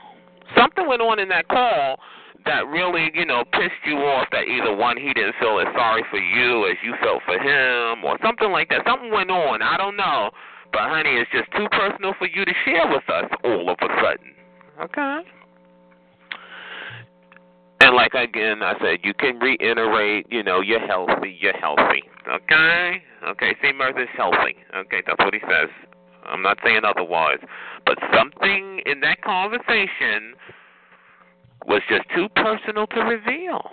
Something went on in that call that really, you know, pissed you off that either one he didn't feel as sorry for you as you felt for him or something like that. Something went on. I don't know. But honey, it's just too personal for you to share with us all of a sudden. Okay? And like again, I said, you can reiterate, you know, you're healthy, you're healthy. Okay? Okay, C. Murphy's healthy. Okay, that's what he says. I'm not saying otherwise. But something in that conversation was just too personal to reveal.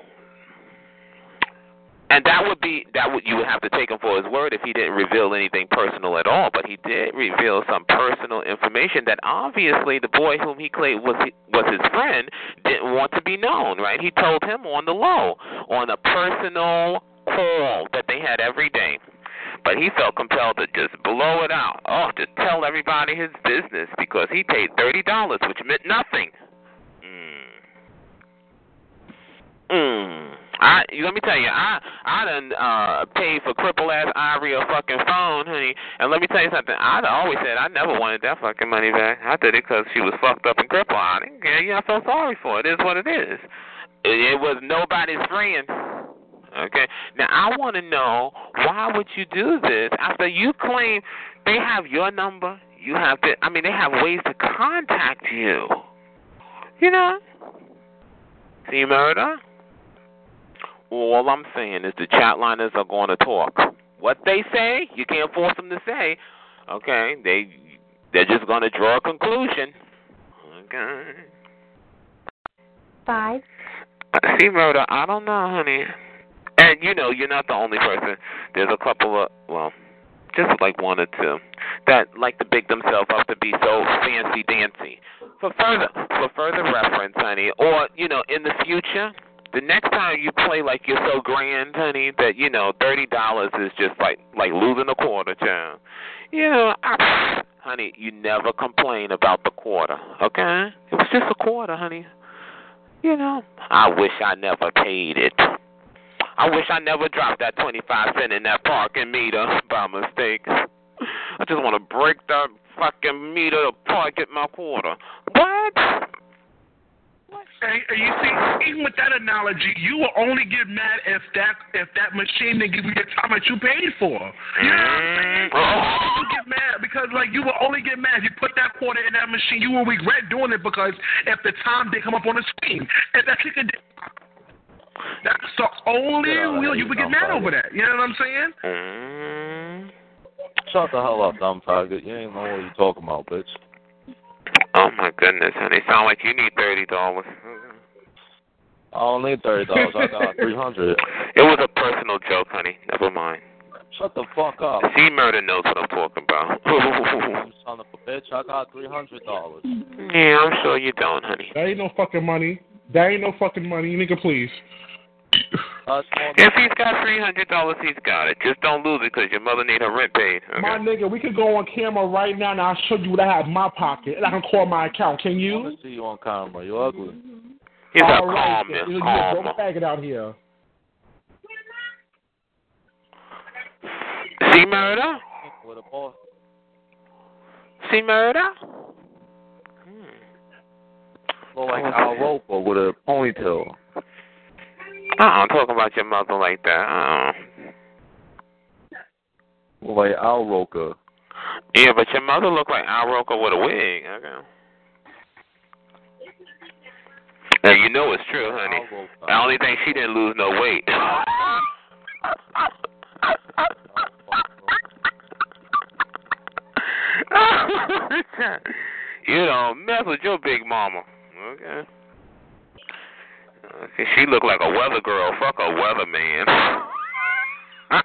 And that would be that would you would have to take him for his word if he didn't reveal anything personal at all. But he did reveal some personal information that obviously the boy whom he claimed was was his friend didn't want to be known. Right? He told him on the low, on a personal call that they had every day. But he felt compelled to just blow it out. Oh, to tell everybody his business because he paid thirty dollars, which meant nothing. Mm. Mm. I let me tell you, I I done uh paid for cripple ass Ivory a fucking phone, honey. And let me tell you something. I always said I never wanted that fucking money back. I did it because she was fucked up and crippled. I didn't care. Yeah, I felt sorry for it. It is what it is. It, it was nobody's friend. Okay. Now I want to know why would you do this after you claim they have your number? You have to. I mean, they have ways to contact you. You know. C Murder. All I'm saying is the chat liners are going to talk. What they say, you can't force them to say. Okay, they They're just going to draw a conclusion. Okay. Five. See, murder. I don't know, honey. And you know, you're not the only person. There's a couple of well, just like one or two that like to big themselves up to be so fancy dancy. For further for further reference, honey, or you know, in the future, the next time you play like you're so grand, honey, that you know thirty dollars is just like like losing a quarter, child. You know, I, honey, you never complain about the quarter, okay? It was just a quarter, honey. You know, I wish I never paid it. I wish I never dropped that 25 cent in that parking meter by mistake. I just want to break that fucking meter apart, get my quarter. What? And, and you see, even with that analogy, you will only get mad if that if that machine didn't give you the time that you paid for. You know what I'm saying? Mm-hmm. You get mad because like you will only get mad if you put that quarter in that machine. You will regret doing it because if the time didn't come up on the screen, if that ticket did that's the only Yeah, wheel you would get mad I'm over that. You know what I'm saying? Mm. Shut the hell up, dumb faggot. You ain't know what you're talking about, bitch. Oh my goodness, honey. Sound like you need thirty dollars. I don't need thirty dollars. I got three hundred. It was a personal joke, honey. Never mind. Shut the fuck up. C murder knows what I'm talking about. You son of a bitch. I got three hundred dollars. yeah, I'm sure you don't, honey. That ain't no fucking money. That ain't no fucking money, nigga. Please. That's If he's got three hundred dollars, he's got it. Just don't lose it because your mother need her rent paid. Okay? My nigga, we could go on camera right now and I'll show you what I have in my pocket and I can call my account. Can I you? want to see you on camera. You ugly. He's a All right, calm, then. You calm. a faggot out here. C Murder? With a boss. C Murder? Hmm. Look like Al Roker with a ponytail. Uh, I'm talking about your mother like that. Uh, Look like Al Roker. yeah, but your mother look like Al Roker with a wig. Okay. Now you know it's true, honey. The only thing she didn't lose no weight. you don't mess with your big mama. Okay. She looked like a weather girl. Fuck a weatherman.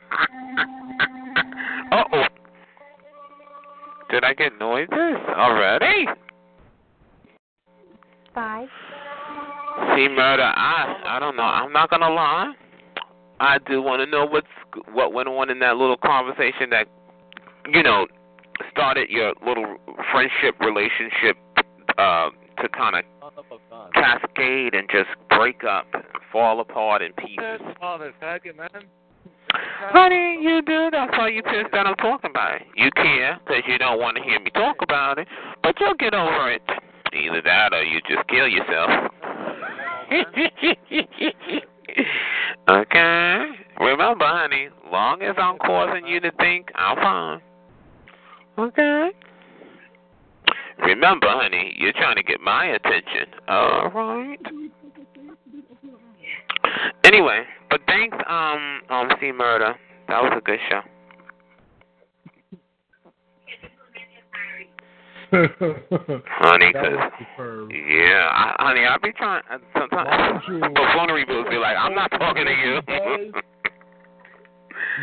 uh oh. Did I get noises already? Bye. See, murder. I I don't know. I'm not gonna lie. I do want to know what's what went on in that little conversation that you know started your little friendship relationship uh, to kind of Son of a gun. cascade and just break up, fall apart in pieces. Father, faggot, man. Honey, you do. That's why you pissed that I'm talking about it. You care because you don't want to hear me talk about it, but you'll get over it. Either that or you just kill yourself. okay. Remember, honey, long as I'm causing you to think, I'm fine. Okay. Remember, honey, you're trying to get my attention. All right. Anyway, but thanks, um, um, C Murder. That was a good show. Honey, cause yeah, I, honey, I be trying. uh, Sometimes Why don't you- the phone be like, "I'm not talking to you."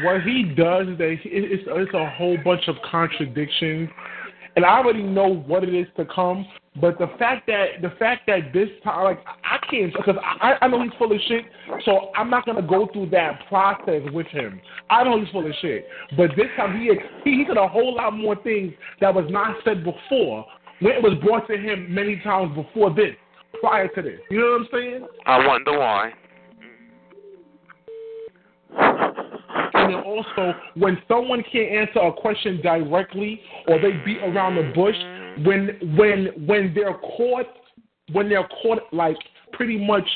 what he does is that he, it's it's a whole bunch of contradictions, and I already know what it is to come. But the fact that the fact that this time, like I can't, because I I know he's full of shit, so I'm not gonna go through that process with him. I know he's full of shit, but this time he he, he said a whole lot more things that was not said before when it was brought to him many times before this, prior to this. You know what I'm saying? I wonder why. And then also, when someone can't answer a question directly or they beat around the bush, when when when they're caught, when they're caught like pretty much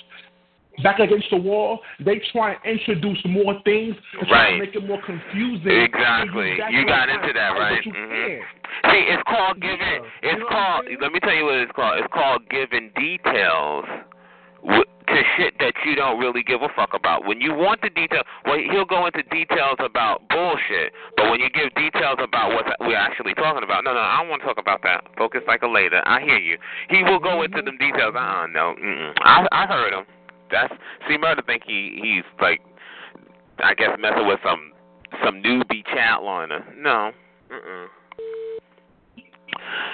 back against the wall, they try and introduce more things to try Right. to make it more confusing. Exactly. You got into that, right? Mhm. See, it's called giving. It's You know called. Let me tell you what it's called. It's called giving details to shit that you don't really give a fuck about. When you want the detail, well, he'll go into details about bullshit. But when you give details about what we're actually talking about. No, no, I don't want to talk about that. Focus like a later. I hear you. He will go into them details. Uh, no, mm-mm. I I heard him. That's C Murder think he he's like, I guess messing with some some newbie chat liner. No, mm-mm.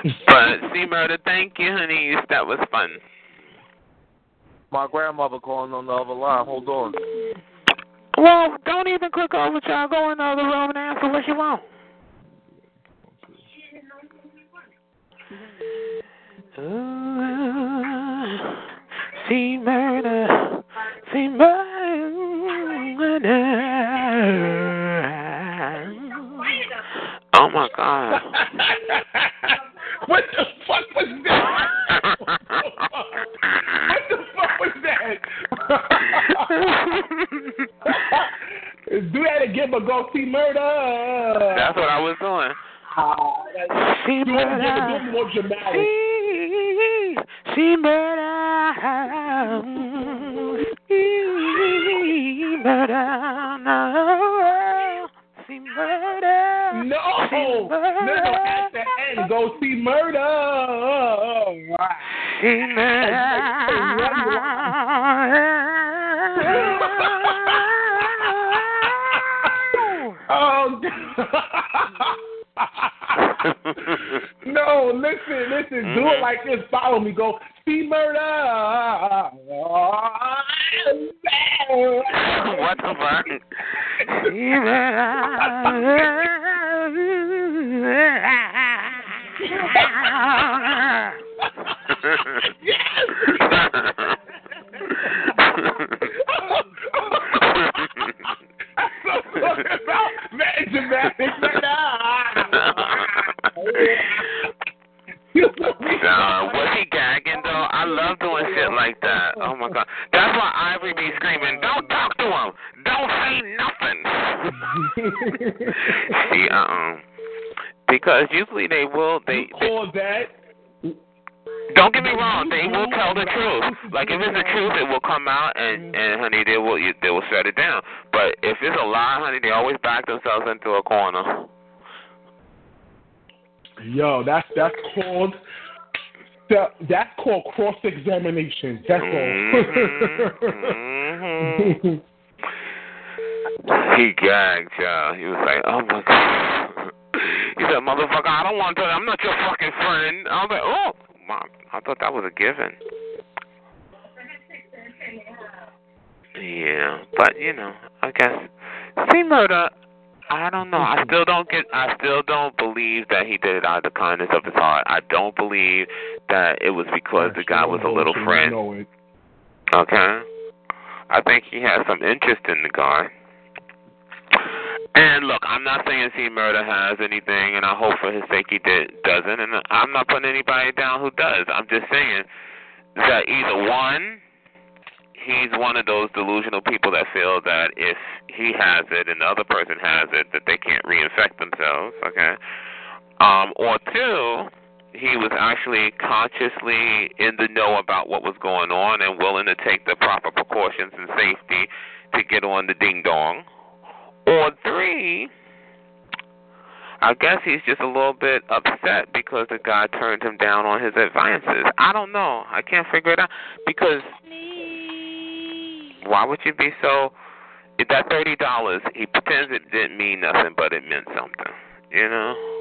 But C Murder, thank you, honey. That was fun. My grandmother calling on the other line. Hold on. Well, don't even click over, child. Go in the other room and answer what you want. Uh, C Murder, C Murder. That's that's called that, that's called cross examination. That's Mm-hmm. all. He gagged, y'all. He was like, oh my god. He said, motherfucker, I don't want to. I'm not your fucking friend. I was like, oh, mom, I thought that was a given. Yeah, but you know, I guess C Murder. I don't know. I still don't get. I still don't believe that he did it out of the kindness of his heart. I don't believe that it was because the guy was a little friend. Okay. I think he has some interest in the guy. And look, I'm not saying C Murder has anything, and I hope for his sake he did, doesn't. And I'm not putting anybody down who does. I'm just saying that either one, he's one of those delusional people that feel that if he has it and the other person has it, that they can't reinfect themselves. Okay. Um, or two, he was actually consciously in the know about what was going on and willing to take the proper precautions and safety to get on the ding dong. Or three, I guess he's just a little bit upset because the guy turned him down on his advances. I don't know. I can't figure it out because why would you be so? If that thirty dollars, he pretends it didn't mean nothing, but it meant something. You know.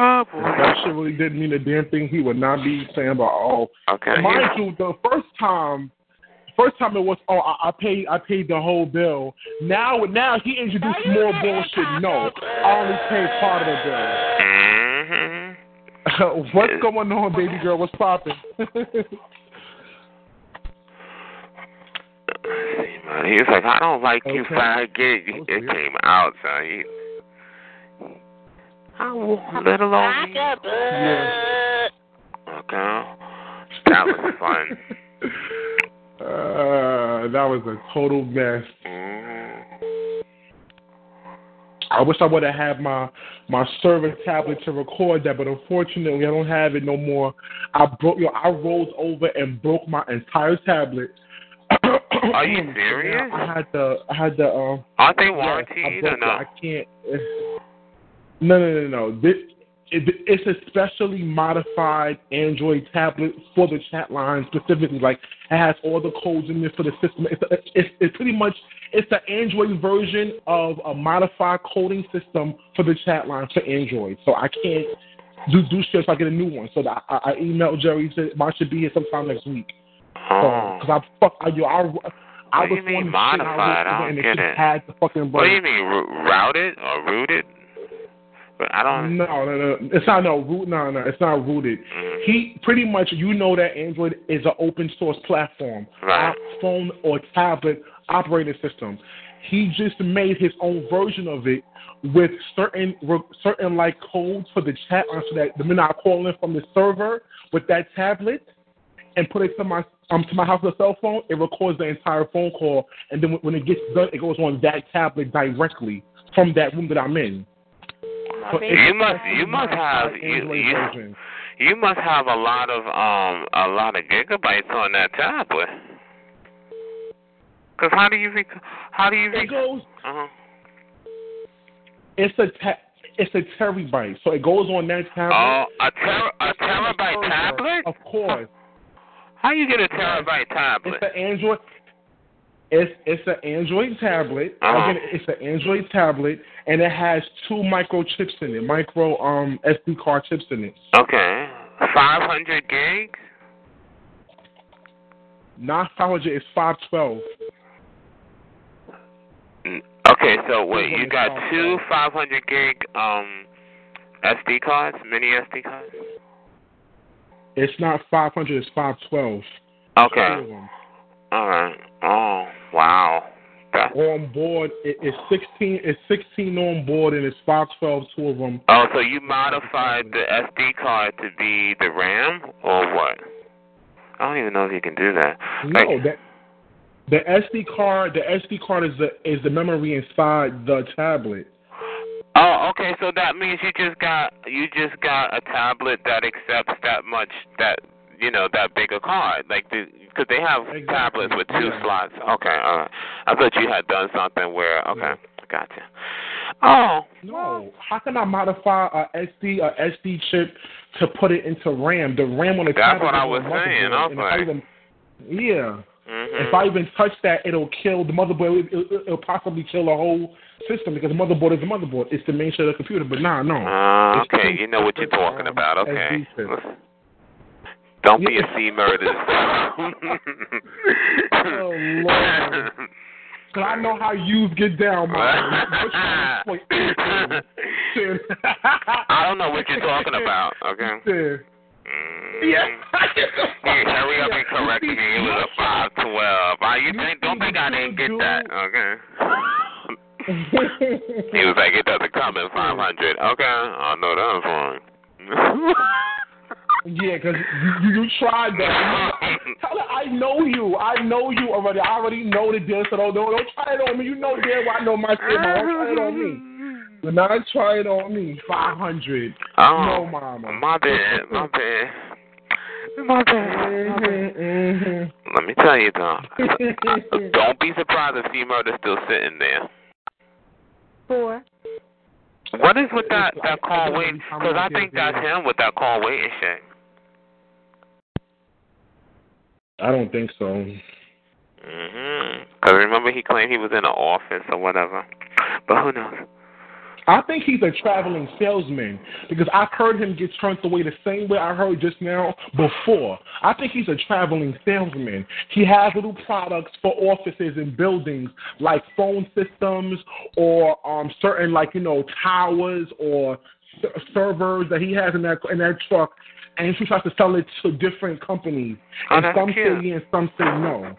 Oh If that shit really didn't mean a damn thing, he would not be saying about oh. Okay. Mind you, the first time, first time it was oh I, I paid I paid the whole bill. Now now he introduced more bullshit. No, I only paid part of Mhm. The bill. What's going on, baby girl? What's popping? He was like, I don't like you, Okay. faggot. It came out, son. He, how little old me. yeah. Okay. That was fun. Uh, that was a total mess. Mhm. I wish I would have had my my server tablet to record that, but unfortunately I don't have it no more. I broke yo, I rolled over and broke my entire tablet. Are you serious? I had the I had the um. Aren't they yes, warranted I or booked it. no? I can't. No, no, no, no. This it's a specially modified Android tablet for the chat line specifically. Like it has all the codes in there for the system. It's a, it's, it's pretty much it's the Android version of a modified coding system for the chat line for Android. So I can't do do shit if I get a new one. So I, I, I emailed Jerry said mine should be here sometime next week. Oh. Because I fuck I, yo, I, I What do was you mean modified? I don't get it had the fucking What do you mean routed or rooted? But I don't. No, no, no. It's not no root. No, no. It's not rooted. Mm. He pretty much, you know, that Android is an open source platform, Right. phone or tablet operating system. He just made his own version of it with certain certain like codes for the chat on so that the minute I call in from the server with that tablet and put it to my um to my house with a cell phone, it records the entire phone call, and then when it gets done, it goes on that tablet directly from that room that I'm in. You must you must have you you, you must have a lot of um a lot of gigabytes on that tablet. Cause how do you rec- how do you It goes. uh-huh. It's a ta- it's a terabyte, so it goes on that tablet. Oh, a ter- a It's on the terabyte tablet? Of course, How you get a terabyte tablet? it's an Android. It's it's an Android tablet. Uh-huh. Again, it's an Android tablet, and it has two microchips in it, micro um SD card chips in it. Okay. Five hundred gigs? Not 500, it's 512. Mm, Okay, so wait, you got five two twelve? five hundred gig um SD cards, mini SD cards? It's not 500, it's 512. Two Okay. All right. Oh, wow. That, On board, it, it's 16. It's 16 on board, and it's 512. Two of them. oh, so you modified the SD card to be the RAM or what? I don't even know if you can do that. No, Like- that the SD card. The SD card is the is the memory inside the tablet. Oh, okay. So that means you just got you just got a tablet that accepts that much that you know that bigger card, like because they have Exactly, tablets with two yeah. slots. Okay, all right. I thought you had done something where okay, gotcha. Oh, No, how can I modify a SD a SD chip to put it into RAM? The RAM on the That's what I was saying, motherboard, and if okay. even- yeah. mhm. If I even touch that, it'll kill the motherboard. It'll, it'll, it'll possibly kill the whole system because the motherboard is the motherboard. It's the main shell of the computer. But nah, no. Uh, okay, you know what you're talking about. Okay. SD chips. Listen. Don't be a Yeah. C murders. Oh, Lord. Cause I know how you get down, man. You're trying to exploit anything. I don't know what you're talking about. Okay. Shit. Mm. Yeah. Hey, hurry up and correct me. It was a five twelve. I you think? Don't think I didn't get that. Okay. He was like, it doesn't come in five hundred. Okay. I know that was wrong. Yeah, because you, you, you tried that. Tell her I know you. I know you already. I already know the deal. So don't, don't, don't try it on me. You know damn well I know my shit. man. Don't try it on me. Do not try it on me. 500. Oh, No, mama. my bad. My bad. My bad. Mm-hmm, mm-hmm. Let me tell you though. Don't be surprised if C Murder's still sitting there. Four. What is with that that call don't wait? Because I think that's him with that call waiting shit. I don't think so. Mhm. Because remember he claimed he was in an office or whatever. But who knows? I think he's a traveling salesman because I've heard him get turned away the same way I heard just now before. I think he's a traveling salesman. He has little products for offices and buildings like phone systems or um certain like you know towers or servers that he has in that in that truck, and she tries to sell it to different companies. Oh, and that's some cute. say yeah and some say no.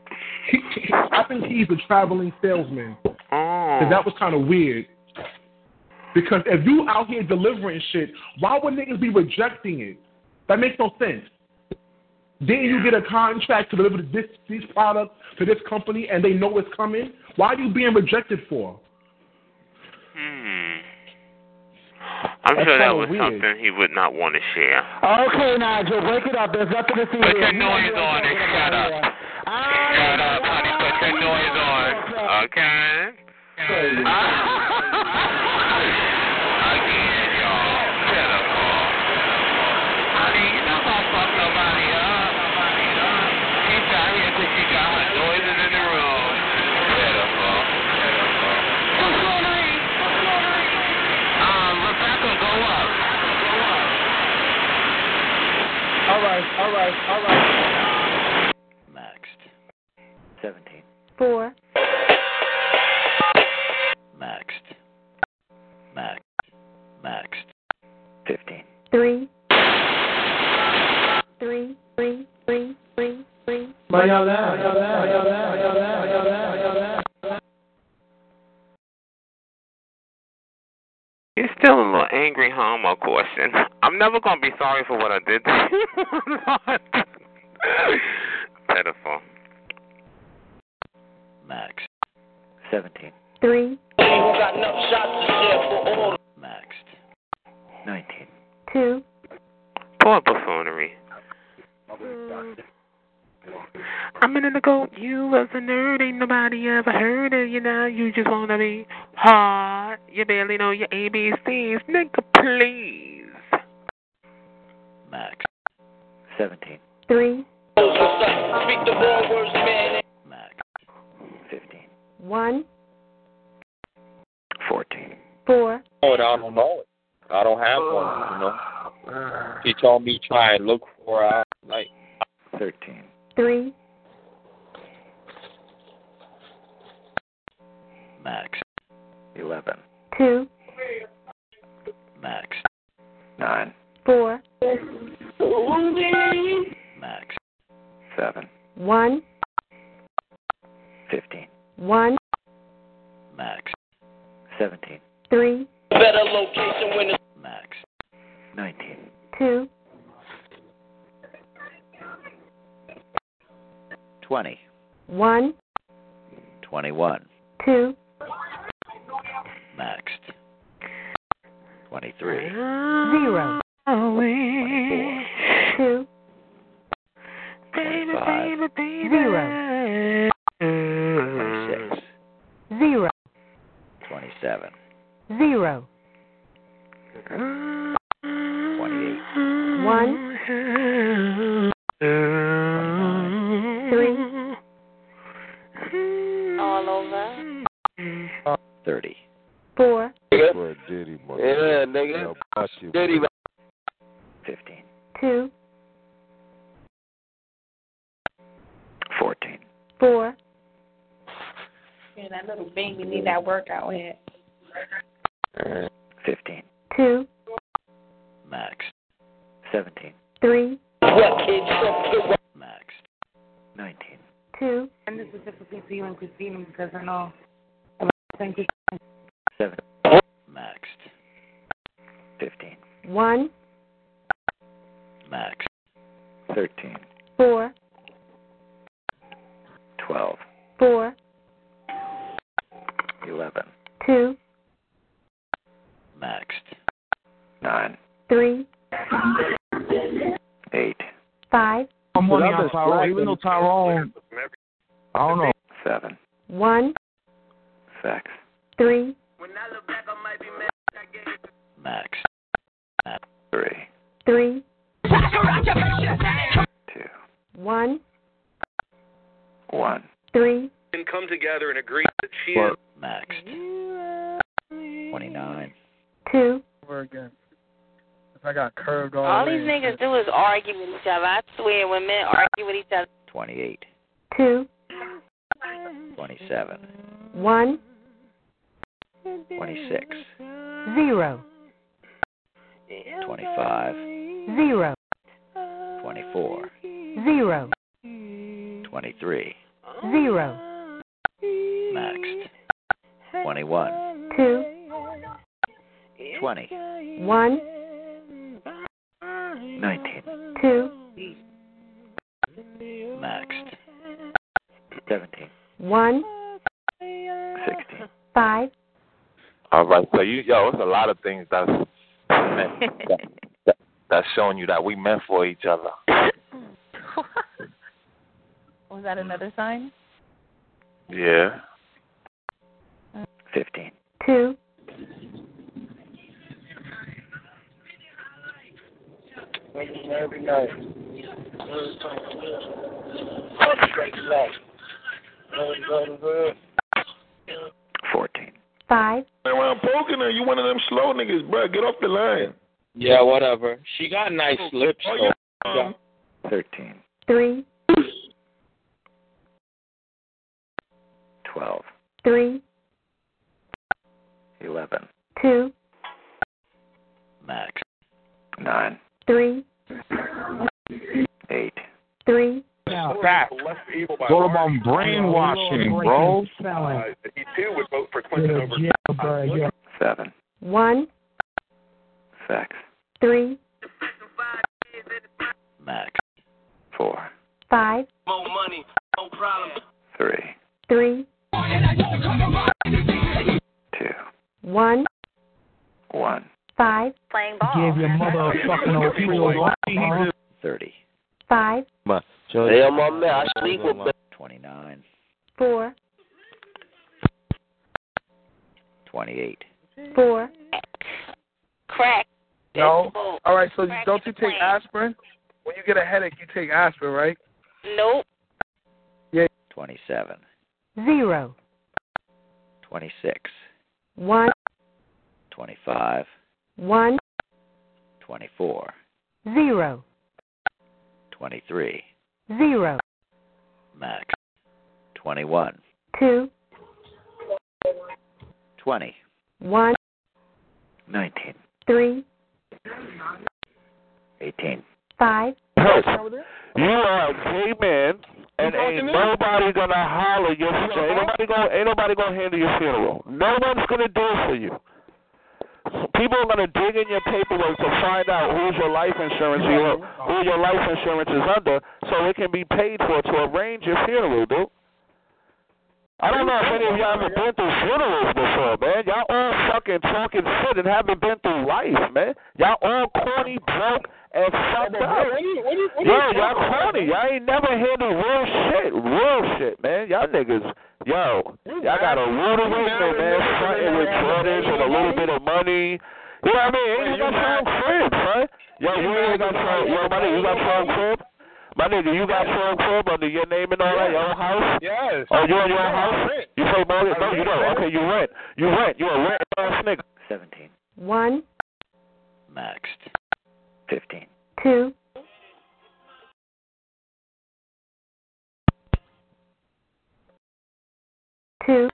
He, he, I think he's a traveling salesman. Oh. that was kind of weird. Because if you out here delivering shit, why would niggas be rejecting it? That makes no sense. Then you get a contract to deliver this these products to this company and they know it's coming. Why are you being rejected for? Hmm. I'm That's sure that was weird. something he would not want to share. Okay, Nigel, break it up. There's nothing to see Put here. your noise know on and shut up. here. Shut up, honey. Put your noise on. Okay. Again, angry homo question. I'm never gonna be sorry for what I did to you. Pitiful. Maxed. 17. Three. Maxed. 19. Two. Poor buffoonery. Mm. I'm in the goat. You as a nerd, ain't nobody ever heard of you now. You just wanna be hard you barely know your ABCs. Nigga, please. Max, 17. 3. Max, 15. 1. 14. 4. Oh, I don't know it. I don't have one, you know. He told me try and look for out like 13. 3. 27. Zero. 28. 1. 30. 4. Nigga. Yeah, nigga. 15. 2. little baby need that workout in. Uh, 15. 2. Max. 17. 3. Max. 19. 2. And this is specifically for you and Christina because I know Seventeen. Christina. 7. 15. 1. Tyrone, even I don't know. 7. One. 6. Three. Maxed. 3. Three. 2. One. 1. Three. can come together and agree that she is Maxed. 29. Two. Over again. If I got curved all, All the these niggas do is argue with each other. I we meant for each other. Was that another sign? Yeah. 15. two, Every night. Fourteen. five, Man, when I'm poking her, you one of them slow niggas, bro. Get off the line. Yeah, whatever. She got nice lips. Oh, though. yeah. Um, Thirteen. three, Twelve. three, Eleven. two, Max. Nine. three, Eight. three, Fact. What about brainwashing, bro? he too would vote for Clinton over. Seven. one, Sex. three, Max. Four. five, More money, no problem. Three. three, Two. one, One. five, Playing ball. Give your mother a fucking old feel. Thirty. five, Hey, I'm on man. I sleep with me. Twenty-nine. four, Twenty-eight. four, Crack. No. All right. So Crack don't you take brain. aspirin? When you get a headache, you take aspirin, right? Nope. Yeah. Twenty-seven. Zero. Twenty-six. One. Twenty-five. One. Twenty-four. zero, Twenty-three. Zero. Twenty-three. zero, Max. Twenty-one. Two. Twenty. One. Nineteen. three, Eighteen. five, You are a gay man, and ain't nobody gonna holler your funeral. Ain't nobody gonna ain't nobody gonna handle your funeral. No one's gonna do it for you. People are gonna dig in your paperwork to find out who's your life insurance, your, who your life insurance is under, so it can be paid for to arrange your funeral, dude. I don't know if any of y'all ever been through funerals before, man. Y'all all fucking talking shit and haven't been through life, man. Y'all all corny, broke, and fucked up. Yo, y'all corny. Y'all ain't never handled real shit. Real shit, man. Y'all niggas, yo, y'all got a rude awakening, man. Fronting with Jordans and a little bit of money. You know what I mean? Ain't even got strong crib, son. Yo, you ain't got strong, yo, my nigga, you got strong crib? My nigga, you got strong crib under your name and all that, your own house? Yes. Oh, you in your own house? You pay mortgage? No, you don't. Okay, you rent. You rent. You a rent ass nigga. Seventeen. one, Maxed. Fifteen. two, Two.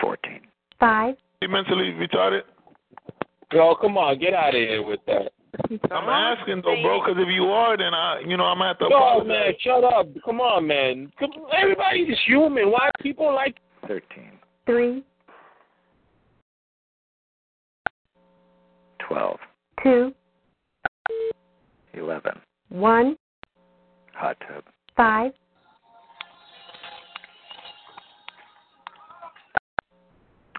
Fourteen. five, You mentally retarded? Yo, come on, get out of here with that. I'm asking though, bro, because if you are, then I, you know, I'm gonna have to Yo, man, shut up. Come on, man. Come, everybody's human. Why people like Thirteen. three, Twelve. two, Eleven. one, Hot tub. five,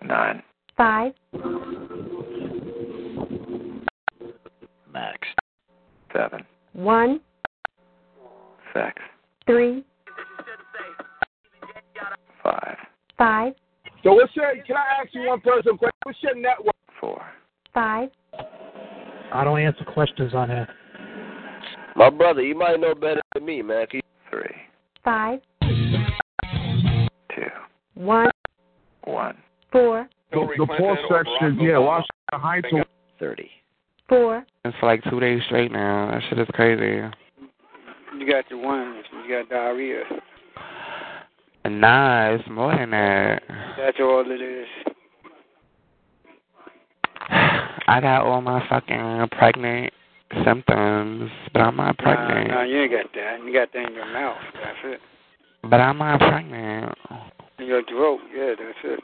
Nine. five, Maxed. Seven. one, Sex. three, Five. five, So what's your? Can I ask you one personal question? What's your network? Four. five, I don't answer questions on here. My brother, you might know better than me, man. Can Three. five, Two. one, One. four, The, the poor section, yeah, watch the heights. of- Thirty. Four, It's for like two days straight now. That shit is crazy. You got the one. You got diarrhea. Nah, it's more than that. That's all it is. I got all my fucking pregnant symptoms, but I'm not pregnant. Nah, nah, you ain't got that. You got that in your mouth. That's it. But I'm not pregnant. In your throat. Yeah, that's it.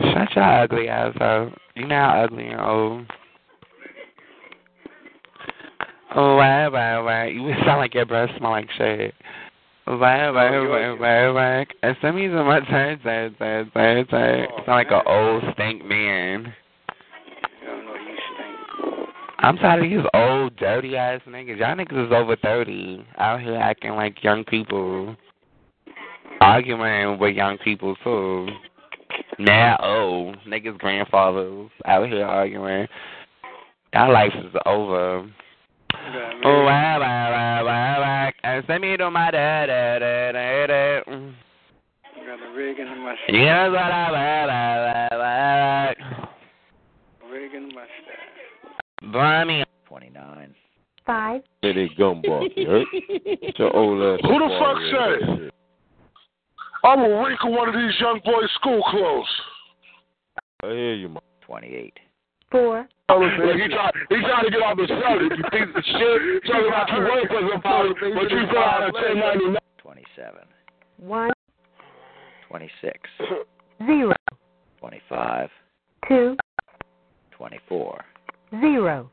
Shut your ugly ass up. You know how ugly and old. Why, why, why? You sound like your breath smell like shit. Why, why, Oh, why, why, why? And send me some more turns, turns, turns, turns, turns. Sound like an old stink man. You don't know you stink. I'm tired of these old, dirty ass niggas. Y'all niggas is over 30 out here acting like young people. arguing with young people too. Now, oh, niggas' grandfathers out here arguing. Our life is over. Yes. Rig in the mustache. Burn me. 29. Five. Hey, they gumball, you heard? Get your old ass. Who the up fuck out here said with it? that shit. I'm gonna wrinkle one of these young boys' school clothes. I hear you, man. 28. Four. Look, he try, he trying to get off the subject. You piece of shit. Talking about you work for some folks, but you fill out a 1099. 27. One. 26. Zero. 25. Two. 24. Zero.